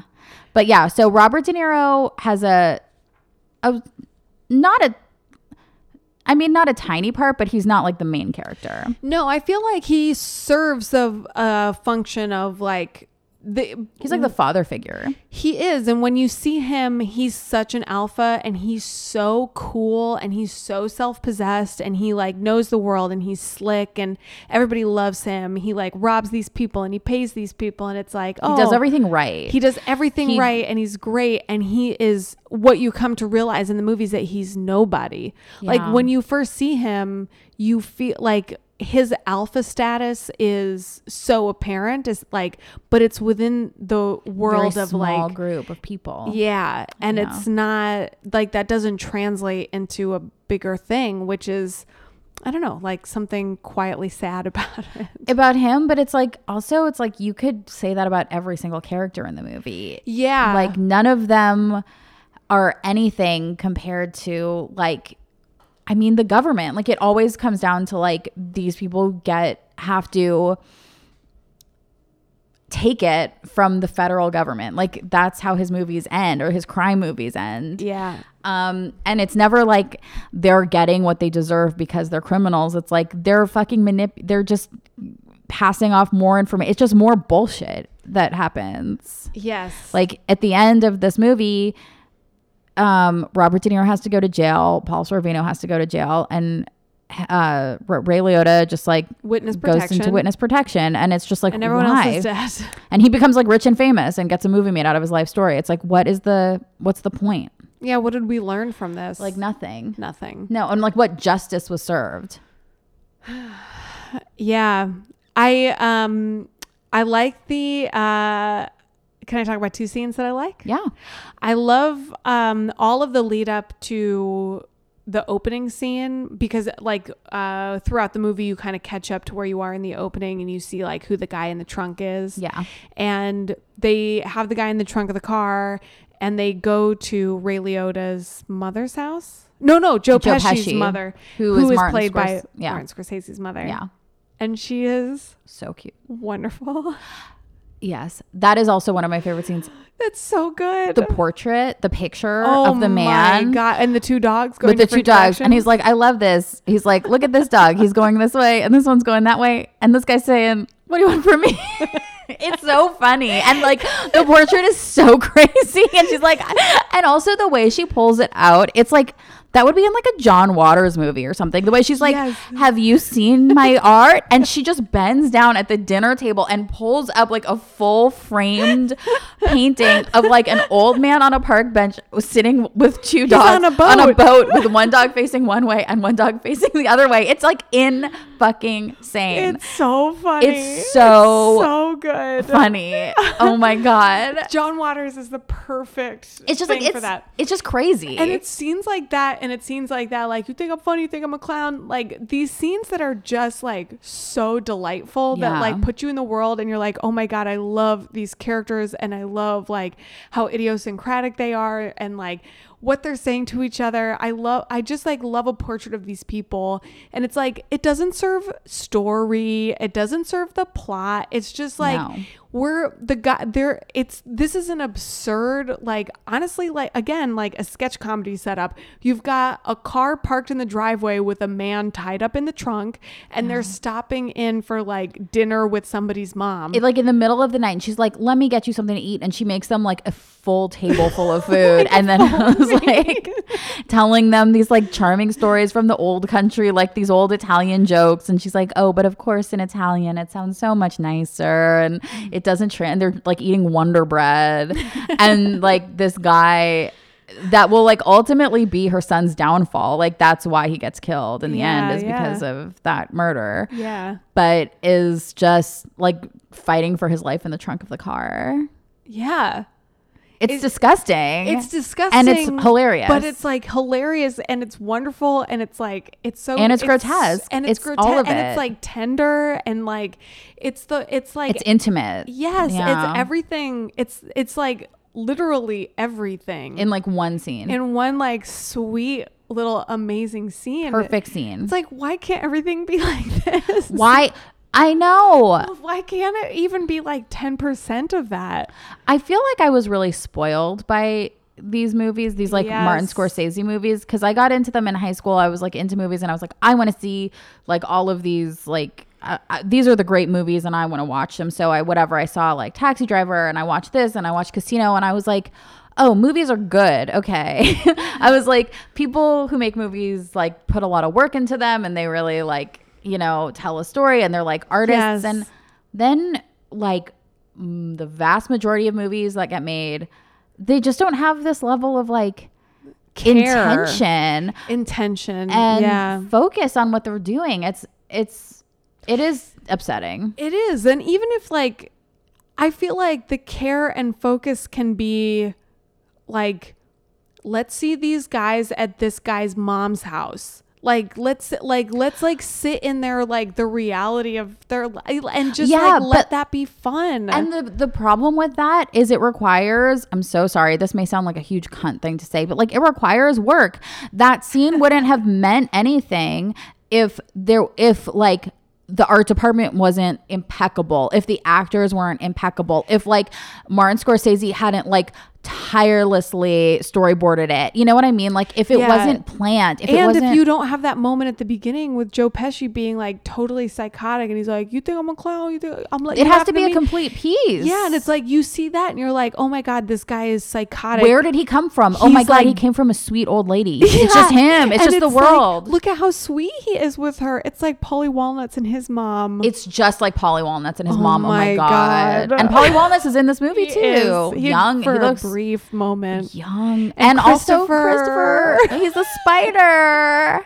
but yeah so robert de niro has a a not a i mean not a tiny part but he's not like the main character. No, I feel like he serves a, a uh, function of like the He's like the father figure. he is and when you see him he's such an alpha and he's so cool and he's so self-possessed and he like knows the world and he's slick and everybody loves him he like robs these people and he pays these people and it's like oh He does oh, everything right. he does everything He- right and he's great and he is what you come to realize in the movies that he's nobody. Like when you first see him, you feel like his alpha status is so apparent is like but it's within the world Very of small like group of people. yeah, and Yeah. it's not like that doesn't translate into a bigger thing, which is I don't know, like something quietly sad about it. About him, but it's like also it's like you could say that about every single character in the movie. Yeah. Like none of them are anything compared to like I mean the government. Like it always comes down to like these people get have to take it from the federal government. Like that's how his movies end or his crime movies end. yeah. Um, and it's never like they're getting what they deserve because they're criminals. It's like they're fucking manip. They're just passing off more information. It's just more bullshit that happens. Yes. Like at the end of this movie, um, Robert De Niro has to go to jail. Paul Sorvino has to go to jail, and uh, Ray Liotta just like witness goes protection. into witness protection, and it's just like and everyone why? else is dead. And he becomes like rich and famous and gets a movie made out of his life story. It's like, what is the what's the point? Yeah, what did we learn from this? Like nothing. nothing. No, and like what justice was served. Yeah. I um I like the uh can I talk about two scenes that I like? Yeah. I love um all of the lead up to the opening scene because like uh throughout the movie you kind of catch up to where you are in the opening and you see like who the guy in the trunk is. Yeah. And they have the guy in the trunk of the car and they go to Ray Liotta's mother's house. No, no, Joe, Joe Pesci's Pesci, mother, who who is is played by Scors- yeah. Martin Scorsese's mother. Yeah. And she is So cute. wonderful. Yes. That is also one of my favorite scenes. That's so good. The portrait, the picture oh of the man my god! And the two dogs going with the two dogs. And he's like, I love this. He's like, look at this dog. He's going this way and this one's going that way. And this guy's saying, What do you want from me? it's so funny. And like the portrait is so crazy. And she's like, and also the way she pulls it out, it's like that would be in like a John Waters movie or something. The way she's like, Yes. Have you seen my art? And she just bends down at the dinner table and pulls up like a full framed painting of like an old man on a park bench sitting with two dogs on a on a boat. boat with one dog facing one way and one dog facing the other way. It's like in fucking sane. It's so funny. It's so so good. funny. Oh my god. John Waters is the perfect. It's just thing like it's for that. it's just crazy. And it's scenes like that, and it's scenes like that, like you think I'm funny, you think I'm a clown, like these scenes that are just like so delightful Yeah. that like put you in the world, and you're like, oh my god, I love these characters, and I love like how idiosyncratic they are, and like what they're saying to each other. I love, I just like love a portrait of these people, and it's like it doesn't serve story, it doesn't serve the plot. It's just like No. We're the guy there it's this is an absurd like honestly like again like a sketch comedy setup. You've got a car parked in the driveway with a man tied up in the trunk and they're stopping in for like dinner with somebody's mom. It, like in the middle of the night, and she's like, "Let me get you something to eat," and she makes them like a full table full of food, and then I was like telling them these like charming stories from the old country, like these old Italian jokes, and she's like, "Oh, but of course in Italian it sounds so much nicer, and mm-hmm. it doesn't." Tra-. And they're like eating Wonder Bread, and like this guy. That will like ultimately be her son's downfall. Like that's why he gets killed in the Yeah, end is yeah. because of that murder yeah but is just like fighting for his life in the trunk of the car. yeah It's, It's- disgusting. it's disgusting and it's hilarious. but it's like hilarious and it's wonderful and it's like it's so And it's grotesque. and it's, It's grotesque all of and it. it's like tender and like it's the it's like it's intimate. Yes, Yeah. it's everything. It's it's like literally everything in like one scene. in one like sweet little amazing scene. Perfect scene. It's like why can't everything be like this? why I know. Why can't it even be like ten percent of that? I feel like I was really spoiled by these movies, these like Martin Scorsese movies, because I got into them in high school. I was like into movies and I was like, I want to see like all of these like uh, uh, these are the great movies and I want to watch them. So I whatever I saw like Taxi Driver and I watched this and I watched Casino and I was like, "Oh, movies are good." Okay. I was like, people who make movies like put a lot of work into them and they really like, you know, tell a story and they're like artists Yes. and then like mm, the vast majority of movies that get made, they just don't have this level of like Care. intention Intention. and yeah. focus on what they're doing. It's it's it is upsetting. It is. And even if like I feel like the care and focus can be like let's see these guys at this guy's mom's house. Like let's like let's like sit in their like the reality of their li- and just Yeah, like let but- that be fun. And the the problem with that is it requires I'm so sorry this may sound like a huge cunt thing to say but like it requires work. That scene wouldn't have meant anything if there if like the art department wasn't impeccable, if the actors weren't impeccable, if like Martin Scorsese hadn't like tirelessly storyboarded it. You know what I mean? Like if it Yeah. wasn't planned, if it and wasn't if you don't have that moment at the beginning with Joe Pesci being like totally psychotic and he's like, "You think I'm a clown? You think I'm like?" it has to be at a me?" complete piece. Yeah, and it's like you see that and you're like, "Oh my god, this guy is psychotic." Where did he come from? oh my He's god, he came from a sweet old lady. It's just him. It's And just the like, world. look at how sweet he is with her. It's like Paulie Walnuts and his mom. it's just like Paulie Walnuts and his Oh mom. Oh my my god. God. And Paulie Walnuts is in this movie He too. Young. for he looks brief moment. young. And, also Christopher. Christopher. He's a spider.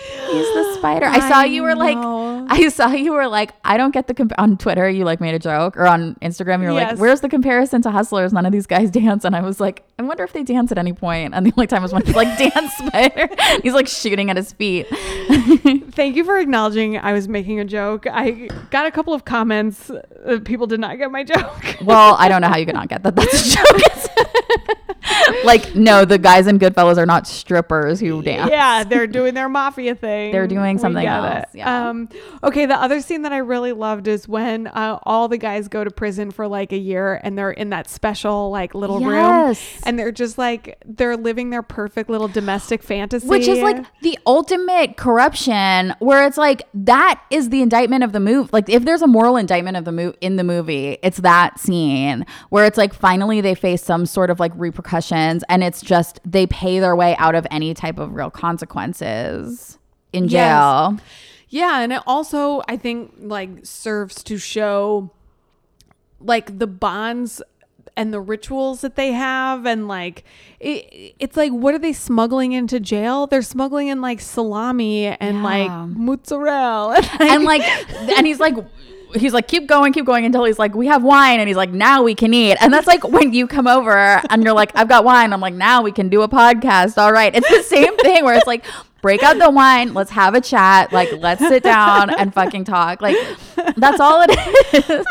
He's the spider. I saw I you were like. I saw you were like, I don't get the comp- on Twitter. You like made a joke, or on Instagram, you were like, "Where's the comparison to Hustlers? None of these guys dance." And I was like, I wonder if they dance at any point. And the only time was when he's like dance spider. he's like shooting at his feet. Thank you for acknowledging I was making a joke. I got a couple of comments. Uh, people did not get my joke. well, I don't know how you could not get that. That's a joke. like, no, the guys in Goodfellas are not strippers who dance. yeah, they're doing their mafia thing. They're doing something else, it. yeah. Um, okay, the other scene that I really loved is when uh, all the guys go to prison for like a year and they're in that special like little room and they're just like they're living their perfect little domestic fantasy, Which is like the ultimate corruption, where it's like that is the indictment of the movie. Like if there's a moral indictment of the movie in the movie, it's that scene where it's like finally they face some sort of like repercussions, and it's just they pay their way out of any type of real consequences in Yes. jail. Yeah, and it also I think like serves to show like the bonds and the rituals that they have and like it, it's like what are they smuggling into jail? They're smuggling in like salami and like Yeah. mozzarella. and like and he's like he's like keep going keep going until he's like we have wine and he's like now we can eat and that's like when you come over and you're like i've got wine i'm like now we can do a podcast all right it's the same thing where it's like break out the wine let's have a chat like let's sit down and fucking talk like that's all it is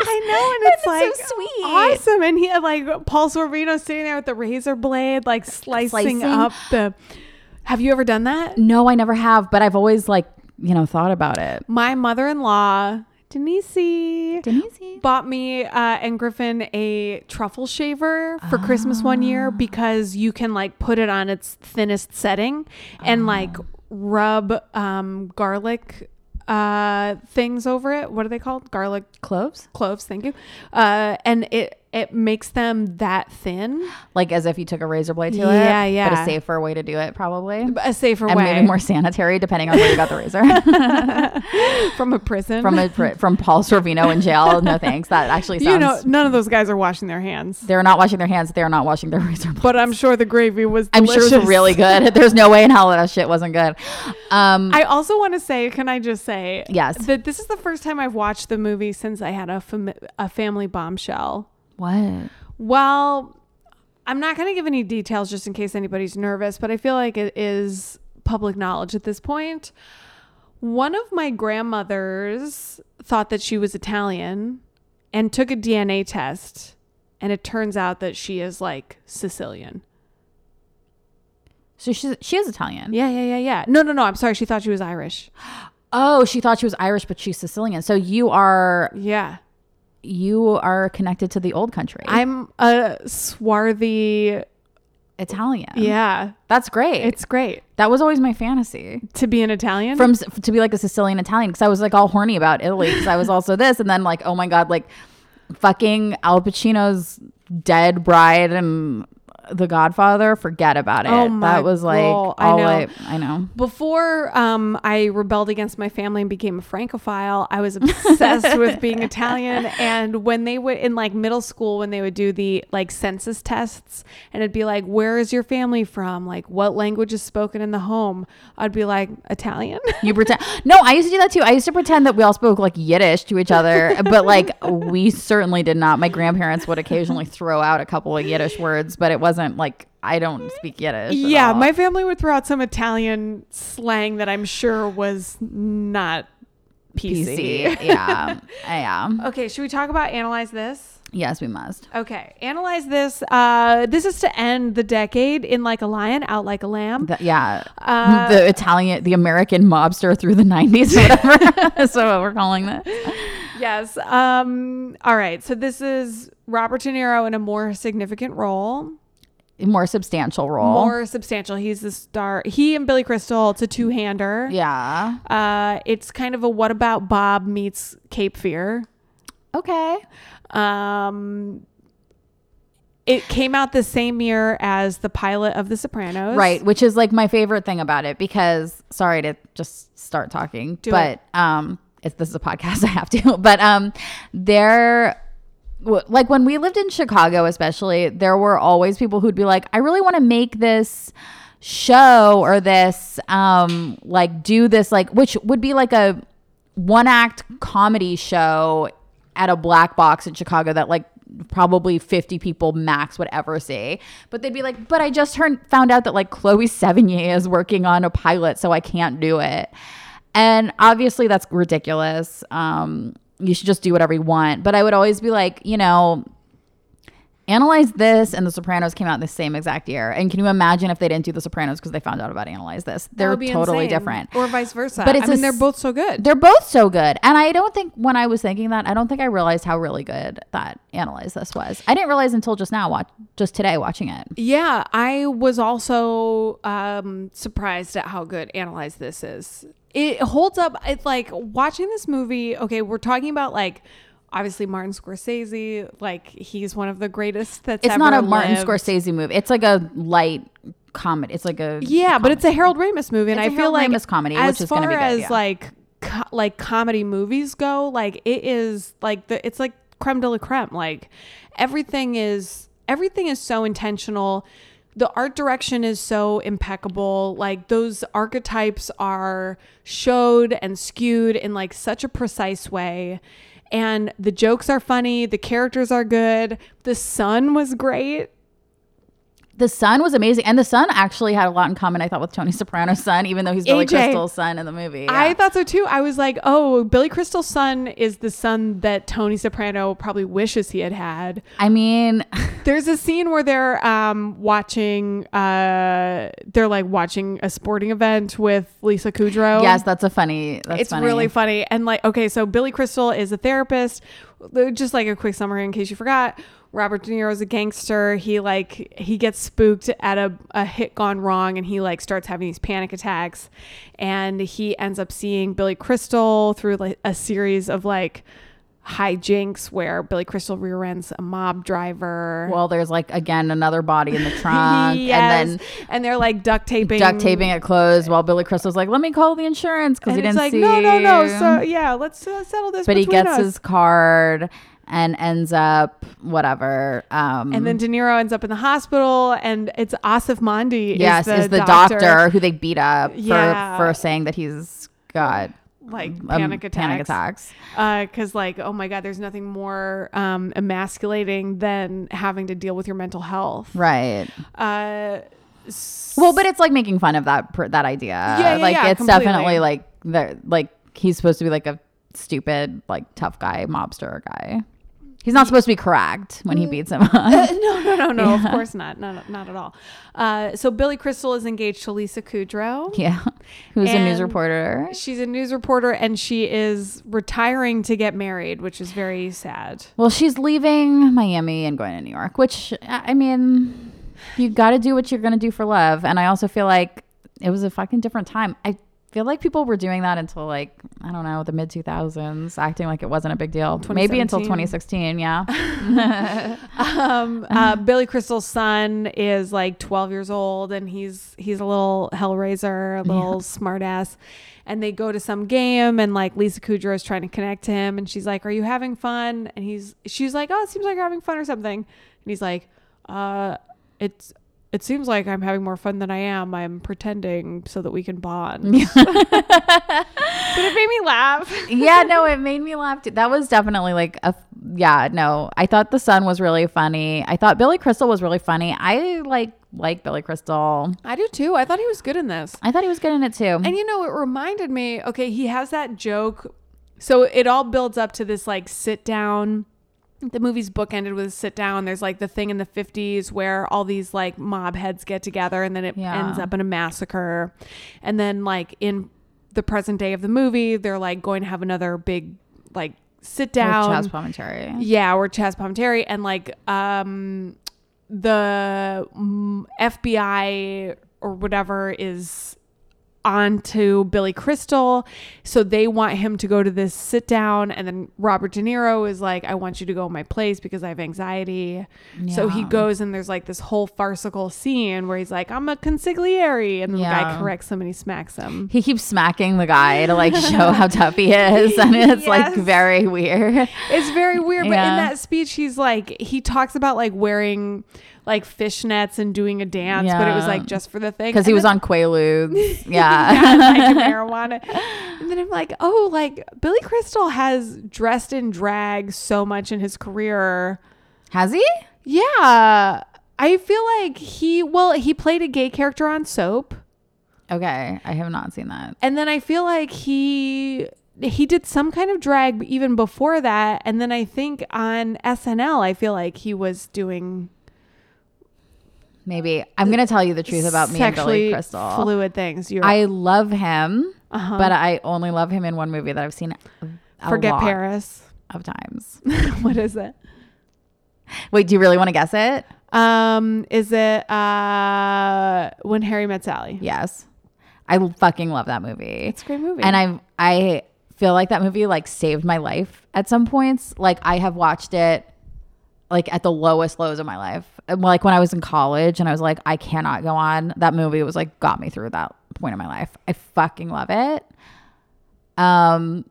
I know, and it's, It's so like sweet. awesome. And he like Paul Sorvino sitting there with the razor blade, like slicing, Slicing. up the. Have you ever done that? no i never have but i've always like you know thought about it My mother-in-law, Denise, Denise? bought me uh, and Griffin a truffle shaver for Christmas one year because you can like put it on its thinnest setting and like rub um, garlic uh, things over it. What are they called? Garlic cloves cloves. Thank you. Uh, and it it makes them that thin. like as if you took a razor blade to it Yeah, but yeah. a safer way to do it probably A safer and way maybe more sanitary depending on where you got the razor from a prison. from a from Paul Sorvino in jail. No thanks. That actually sounds. you know, none of those guys are washing their hands. they're not washing their hands. They're not washing their razor blades. But I'm sure the gravy was. I'm sure delicious. it's really good. There's no way in hell that, that shit wasn't good. Um, I also want to say, can I just say, Yes. that this is the first time I've watched the movie since I had a fam- a family bombshell. What? Well, I'm not going to give any details just in case anybody's nervous, but I feel like it is public knowledge at this point. One of my grandmothers thought that she was Italian and took a DNA test, and it turns out that she is like Sicilian. So she's she is Italian. Yeah, yeah, yeah, yeah. No, no, no. I'm sorry. She thought she was Irish. Oh, she thought she was Irish, but she's Sicilian. So you are Yeah. You are connected to the old country. I'm a swarthy Italian. Yeah, That's great. it's great that was always my fantasy. to be an Italian. From to be like a Sicilian Italian because I was like all horny about Italy because I was also this and then like oh my god like fucking Al Pacino's dead bride and The Godfather forget about it. Oh my that was like girl, I all know. I, I know. Before um, I rebelled against my family and became a Francophile, I was obsessed with being Italian. And when they would, in like middle school, when they would do the like census tests and it'd be like, where is your family from? Like, what language is spoken in the home? I'd be like, Italian. You pretend. No, I used to do that too. I used to pretend that we all spoke like Yiddish to each other, but like we certainly did not. My grandparents would occasionally throw out a couple of Yiddish words, but it wasn't like I don't speak Yiddish. yeah, my family would throw out some Italian slang that I'm sure was not PC. PC. Yeah, yeah. Okay, should we talk about analyze this? Yes, we must. Okay, analyze this. Uh, this is to end the decade in like a lion, out like a lamb. The- yeah, Uh, the Italian, the American mobster through the '90s, whatever. That's what we're calling this. yes. Um. All right. So this is Robert De Niro in a more significant role, More substantial role. more substantial. He's the star. He and Billy Crystal. It's a two-hander. yeah. Uh, it's kind of a what about Bob meets Cape Fear. Okay. Um. It came out the same year as the pilot of The Sopranos. Right, which is like my favorite thing about it because sorry to just start talking, Do but um if this is a podcast I have to. But um there like when we lived in Chicago especially, there were always people who'd be like, "I really want to make this show or this um like do this like which would be like a one act comedy show at a black box in Chicago that like probably 50 people max would ever see. But they'd be like, but I just heard, found out that like Chloe Sevigny is working on a pilot, so I can't do it. And obviously that's ridiculous. Um, you should just do whatever you want. But I would always be like, you know, Analyze This and The Sopranos came out in the same exact year. And can you imagine if they didn't do The Sopranos because they found out about Analyze This? They're totally insane. different. or vice versa. But it's I mean, they're both so good. They're both so good. And I don't think when I was thinking that, I don't think I realized how really good that Analyze This was. I didn't realize until just now, watch just today watching it. Yeah, I was also um, surprised at how good Analyze This is. It holds up. It's like watching this movie. Okay, we're talking about like obviously Martin Scorsese. Like he's one of the greatest that's It's not a Martin. Scorsese movie. It's like a light comedy. It's like a Yeah, but it's a Harold Ramis movie, and It's I feel Harold like Ramis comedy, as which is far be good, as yeah. like co- like comedy movies go, like it is like the it's like creme de la creme. Like everything is everything is so intentional. The art direction is so impeccable. Like those archetypes are showed and skewed in like such a precise way. And the jokes are funny, the characters are good. The son was great. The son was amazing, and the son actually had a lot in common. I thought with Tony Soprano's son, even though he's Billy AJ. Crystal's son in the movie. I thought so too. I was like, oh, Billy Crystal's son is the son that Tony Soprano probably wishes he had had. I mean, There's a scene where they're um, watching, uh, they're like watching a sporting event with Lisa Kudrow. yes, that's a funny. That's it's funny. really funny. And like, okay, so Billy Crystal is a therapist. Just like a quick summary in case you forgot. Robert De Niro is a gangster. He like he gets spooked at a, a hit gone wrong and he like starts having these panic attacks and he ends up seeing Billy Crystal through like a series of like hijinks where Billy Crystal rear ends a mob driver. Well, there's like again another body in the trunk, Yes. and then and they're like duct taping duct taping it closed while Billy Crystal's like, "Let me call the insurance because he it's didn't like see." no no no so yeah let's uh, settle this but he gets us. his card and ends up whatever. Um, And then De Niro ends up in the hospital, and it's Aasif Mandvi. yes, is the, doctor. who they beat up Yeah. for for saying that he's got like um, panic attacks. Panic attacks. Because, like, oh my God, there's nothing more um, emasculating than having to deal with your mental health. Right. Uh, Well, but it's like making fun of that that idea. yeah, like yeah, it's completely. definitely like the like he's supposed to be like a stupid like tough guy mobster guy. He's not supposed to be correct when Mm. he beats him up. no, no, no, no. Of course not. No, no, not at all. Uh, so Billy Crystal is engaged to Lisa Kudrow. yeah, who's a news reporter. She's a news reporter, and she is retiring to get married, which is very sad. Well, she's leaving Miami and going to New York, which I I mean, You got to do what you're going to do for love. And I also feel like it was a fucking different time. I feel like people were doing that until like, I don't know, the mid 2000s, acting like it wasn't a big deal. Maybe until 2016. Yeah. um, uh, Billy Crystal's son is like 12 years old, and he's he's a little hellraiser, a little smartass. And they go to some game, and like Lisa Kudrow is trying to connect to him, and she's like, "Are you having fun?" And he's she's like, "Oh, it seems like you're having fun or something." And he's like, "Uh, it's." It seems like I'm having more fun than I am. I'm pretending so that we can bond. but it made me laugh. yeah, no, it made me laugh. Too. That was definitely like a yeah, no. I thought the son was really funny. I thought Billy Crystal was really funny. I like like Billy Crystal. I do too. I thought he was good in this. I thought he was good in it too. And you know, it reminded me, okay, he has that joke. So it all builds up to this like sit down. The movie's book ended with a sit down. There's like the thing in the 50s where all these like mob heads get together and then it Yeah. ends up in a massacre. And then like in the present day of the movie, they're like going to have another big like sit With down. Chaz Palminteri. Yeah, or Chaz Palminteri, and like um, the FBI or whatever is onto Billy Crystal, so they want him to go to this sit down, and then Robert De Niro is like, "I want you to go in my place because I have anxiety." So he goes, and there's like this whole farcical scene where he's like, "I'm a consigliere," and the guy corrects him and he smacks him. He keeps smacking the guy to like show how tough he is, and it's like very weird. It's very weird, but in that speech, he's like, he talks about like wearing like fishnets and doing a dance, but it was like just for the thing. Because he was then- on Quaaludes. yeah, Yeah. like marijuana. And then I'm like, oh, like Billy Crystal has dressed in drag so much in his career. Has he? Yeah. I feel like he, well, he played a gay character on Soap. Okay, I have not seen that. And then I feel like he he did some kind of drag even before that. And then I think on SNL, I feel like he was doing Maybe I'm gonna tell you the truth about me and Billy Crystal. fluid things. You're I love him, uh-huh. but I only love him in one movie that I've seen. Forget Paris. of times. what is it? Wait, do you really want to guess it? Um, is it uh when Harry met Sally? Yes, I fucking love that movie. It's a great movie. and I I feel like that movie like saved my life at some points. Like I have watched it like at the lowest lows of my life. Like when I was in college and I was like I cannot go on. That movie was like got me through that point in my life. I fucking love it. Um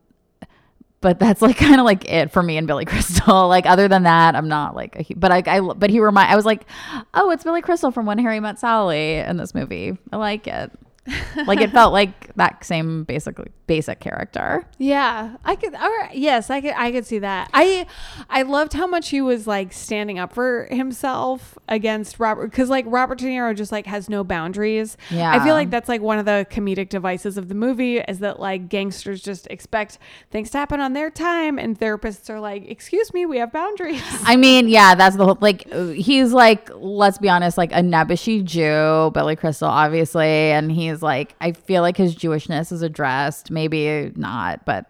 but that's like kind of like it for me and Billy Crystal. Like other than that, I'm not like a but I, I but he remind I was like, "Oh, it's Billy Crystal from When Harry Met Sally in this movie." I like it. like it felt like that same basically basic character. Yeah, I could. Or yes, I could. I could see that. I, I loved how much he was like standing up for himself against Robert, because like Robert De Niro just like has no boundaries. Yeah. I feel like that's like one of the comedic devices of the movie is that like gangsters just expect things to happen on their time, and therapists are like, "Excuse me, we have boundaries." I mean, yeah, that's the whole like he's like let's be honest, like a Nebuchadnezzar Jew, Billy Crystal obviously, and he's like I feel like his Jewishness is addressed, maybe not, but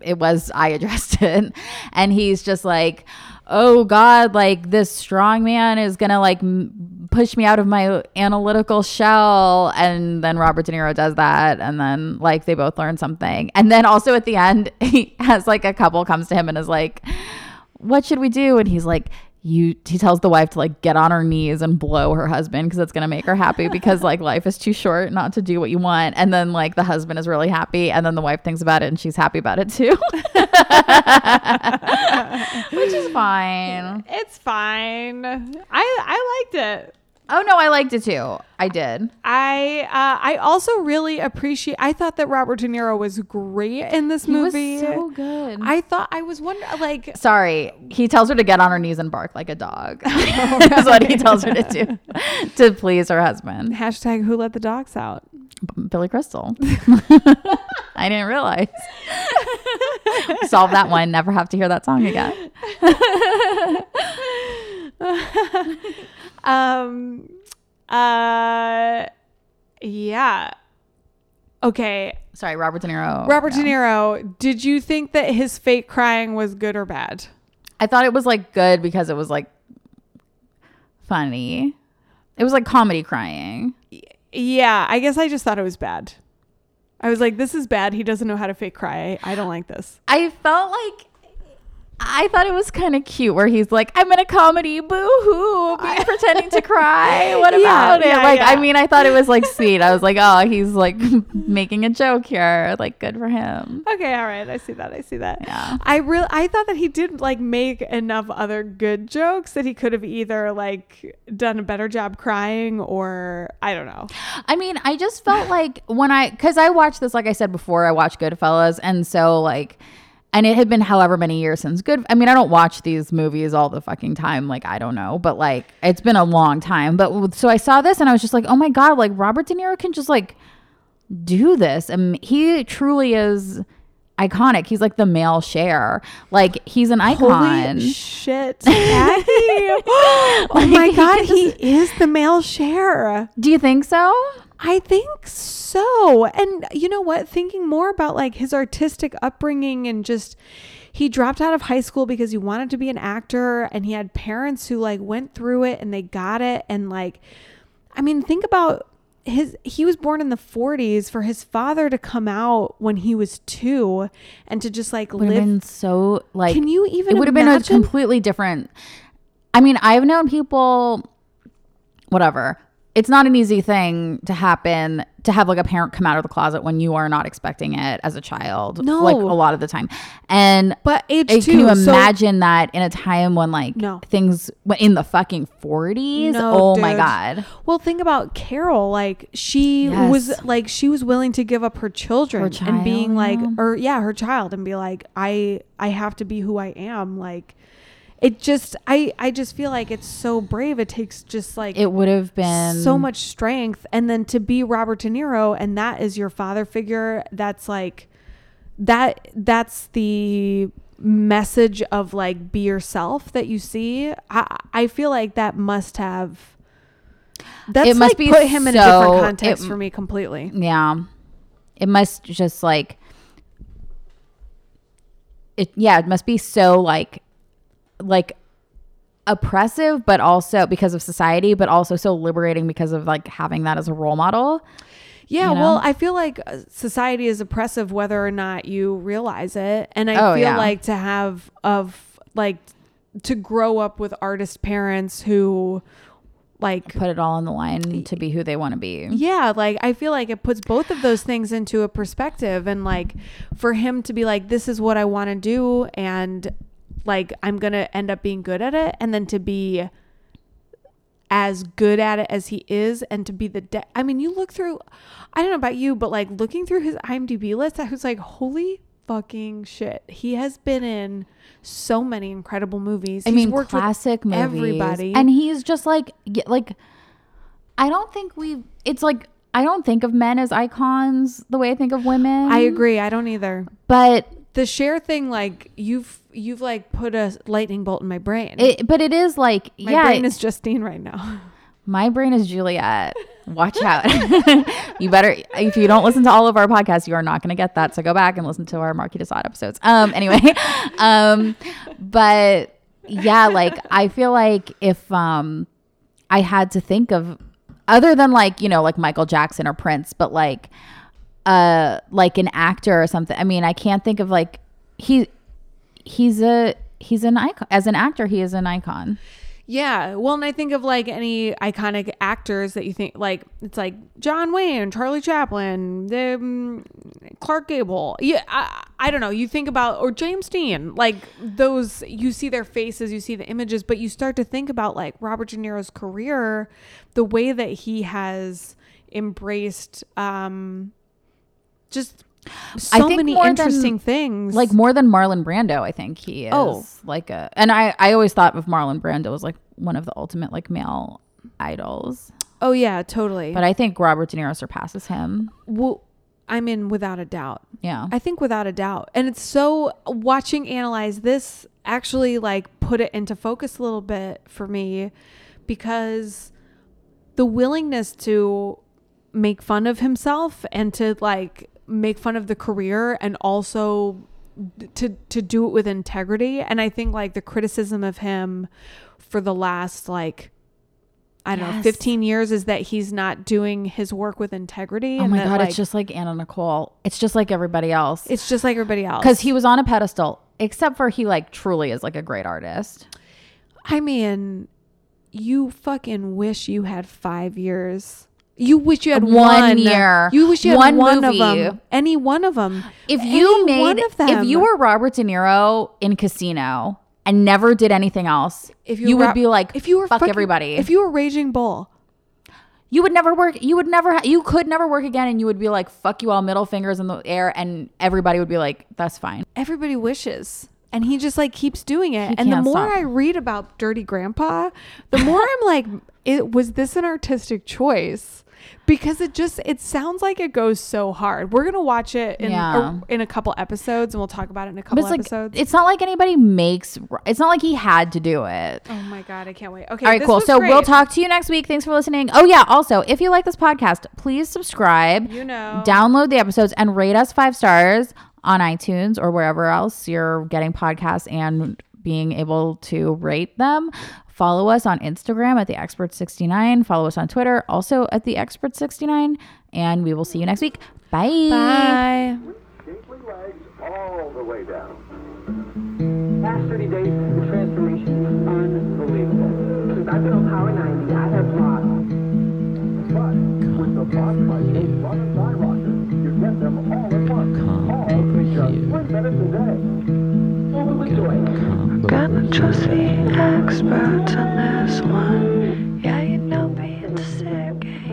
it was I addressed it, and he's just like, oh God, like this strong man is gonna like m- push me out of my analytical shell, and then Robert De Niro does that, and then like they both learn something, and then also at the end he has like a couple comes to him and is like what should we do? And he's like, you, he tells the wife to like get on her knees and blow her husband because it's going to make her happy because like life is too short not to do what you want. And then like the husband is really happy. And then the wife thinks about it and she's happy about it too. Which is fine. it's fine. I I liked it. Oh no, I liked it too. I did. I uh, I also really appreciate. I thought that Robert De Niro was great in this He was movie. so good. I thought I was wondering, like, Sorry, he tells her to get on her knees and bark like a dog. That's what he tells her to do to please her husband. hashtag Who let the dogs out. Billy Crystal. I didn't realize. Solve that one. Never have to hear that song again. Um, uh, yeah. Okay, Sorry, Robert De Niro. Robert Yeah. De Niro. Did you think that his fake crying was good or bad? I thought it was like good because it was like funny. It was like comedy crying. Yeah, I guess I just thought it was bad. I was like, this is bad. He doesn't know how to fake cry. I don't like this. I felt like I thought it was kind of cute where he's like, I'm in a comedy, boo hoo, pretending to cry. What Yeah, about it? yeah, like, I mean, I thought it was like sweet. I was like, oh, he's like making a joke here. Like, good for him. Okay, all right. I see that. I see that. Yeah. I really I thought that he did like make enough other good jokes that he could have either like done a better job crying or I don't know. I mean, I just felt like when I, because I watched this, like I said before, I watched Goodfellas. And so, like, and it had been however many years since Good. I mean, I don't watch these movies all the fucking time. Like, I don't know, but like, it's been a long time. But so I saw this and I was just like, oh my God, like, Robert De Niro can just like do this. And he truly is iconic. He's like the male Cher. Like, he's an icon. Holy shit, oh my god, he is the male Cher. do you think so? I think so. And you know what? Thinking more about like his artistic upbringing and just he dropped out of high school because he wanted to be an actor and he had parents who like went through it and they got it and like I mean, think about his he was born in the 40s for his father to come out when he was 2 and to just like Would have live been so like. Can you even It would have been a completely different. I mean, I've known people. Whatever. It's not an easy thing to happen to have like a parent come out of the closet when you are not expecting it as a child. No. like a lot of the time, and but age uh, 2 can you so- imagine that in a time when like No. things in the fucking forties? No, oh my god, Well, think about Carol. Like she Yes. was like she was willing to give up her children Her and being like, yeah. or yeah, her child, and be like, I I have to be who I am. Like, it just I I just feel like it's so brave. It takes just like it would have been so much strength, and then to be Robert De Niro, and that is your father figure. That's like that. That's the message of like be yourself that you see. I I feel like that must have. That's It must like be put him in a different context it- for me completely. Yeah. It must just like it yeah, it must be so like like oppressive but also because of society but also so liberating because of like having that as a role model. Yeah, you know? well, I feel like uh, society is oppressive whether or not you realize it, and I Oh, feel yeah. like to have of like to grow up with artist parents who like Put it all on the line to be who they want to be. yeah like i feel like it puts both of those things into a perspective and like for him to be like this is what i want to do and like i'm gonna end up being good at it and then to be as good at it as he is and to be the de- i mean you look through i don't know about you but like looking through his imdb list i was like holy fucking shit. He has been in so many incredible movies. I He's mean, classic movies. everybody. And he's just like, like, I don't think we, it's like, I don't think of men as icons the way I think of women. i agree. I don't either. But the Cher thing like you've you've like put a lightning bolt in my brain it, but it is like, my yeah, brain is justine right now my brain is Juliet. Watch out. you better, if you don't listen to all of our podcasts, you are not going to get that. So go back and listen to our Marquis de Sade episodes. Um, anyway, um, but yeah, like I feel like if, um, I had to think of other than like, you know, like Michael Jackson or Prince, but like, uh, like an actor or something. I mean, I can't think of like, he, he's a, he's an icon as an actor. He is an icon. yeah well and i think of like any iconic actors that you think like it's like john wayne charlie chaplin the um, clark gable yeah I, I don't know you think about or james dean like those you see their faces you see the images but you start to think about like robert de niro's career the way that he has embraced um just so think many more than- interesting things like more than Marlon Brando, I think he is Oh. like a and I I always thought of Marlon Brando as like one of the ultimate like male idols. oh yeah totally But I think Robert De Niro surpasses him. well i mean without a doubt Yeah. I think without a doubt. And it's so watching analyze this actually like put it into focus a little bit for me because the willingness to make fun of himself and to like make fun of the career and also to to do it with integrity and I think like the criticism of him for the last like I don't know, 15 years is that he's not doing his work with integrity. Oh my that, god, like, it's just like Anna Nicole. It's just like everybody else. it's just like everybody else. Because he was on a pedestal, except for he like truly is like a great artist. I mean, you fucking wish you had five years. You wish you had One one, year. You wish you had One one, movie. of them. Any one of them. If you Any one made, of them. if you were Robert De Niro in Casino and never did anything else, if you, were would be like, if you were fuck fucking- everybody. If you were Raging Bull, you would never work. You would never. Ha- you could never work again, and you would be like, "Fuck you all," middle fingers in the air, and everybody would be like, "That's fine." everybody wishes. And he just like keeps doing it. He And the more stop. I read about Dirty Grandpa, the more I'm like, it was this an artistic choice? Because it just it sounds like it goes so hard. We're gonna watch it in Yeah. a, in a couple episodes, and we'll talk about it in a couple it's like, episodes. it's not like anybody makes. It's not like he had to do it. oh my god, I can't wait. Okay, All right, cool. So we'll talk to you next week. Thanks for listening. Oh yeah, also, if you like this podcast, please subscribe. You know. download the episodes and rate us five stars on iTunes or wherever else you're getting podcasts and being able to rate them. Follow us on Instagram at the expert69. Follow us on Twitter also at the expert69. And we will see you next week. Bye. Bye. Shapely legs all the way down. Past 30 days, the transformation is unbelievable. Since I've been on Power 90, I have lost But with the Boss Bicycle Run and Die you get them all at once. All in just three minutes a day. full of joy. Gotta trust the experts on this one. Yeah, you know, being sick.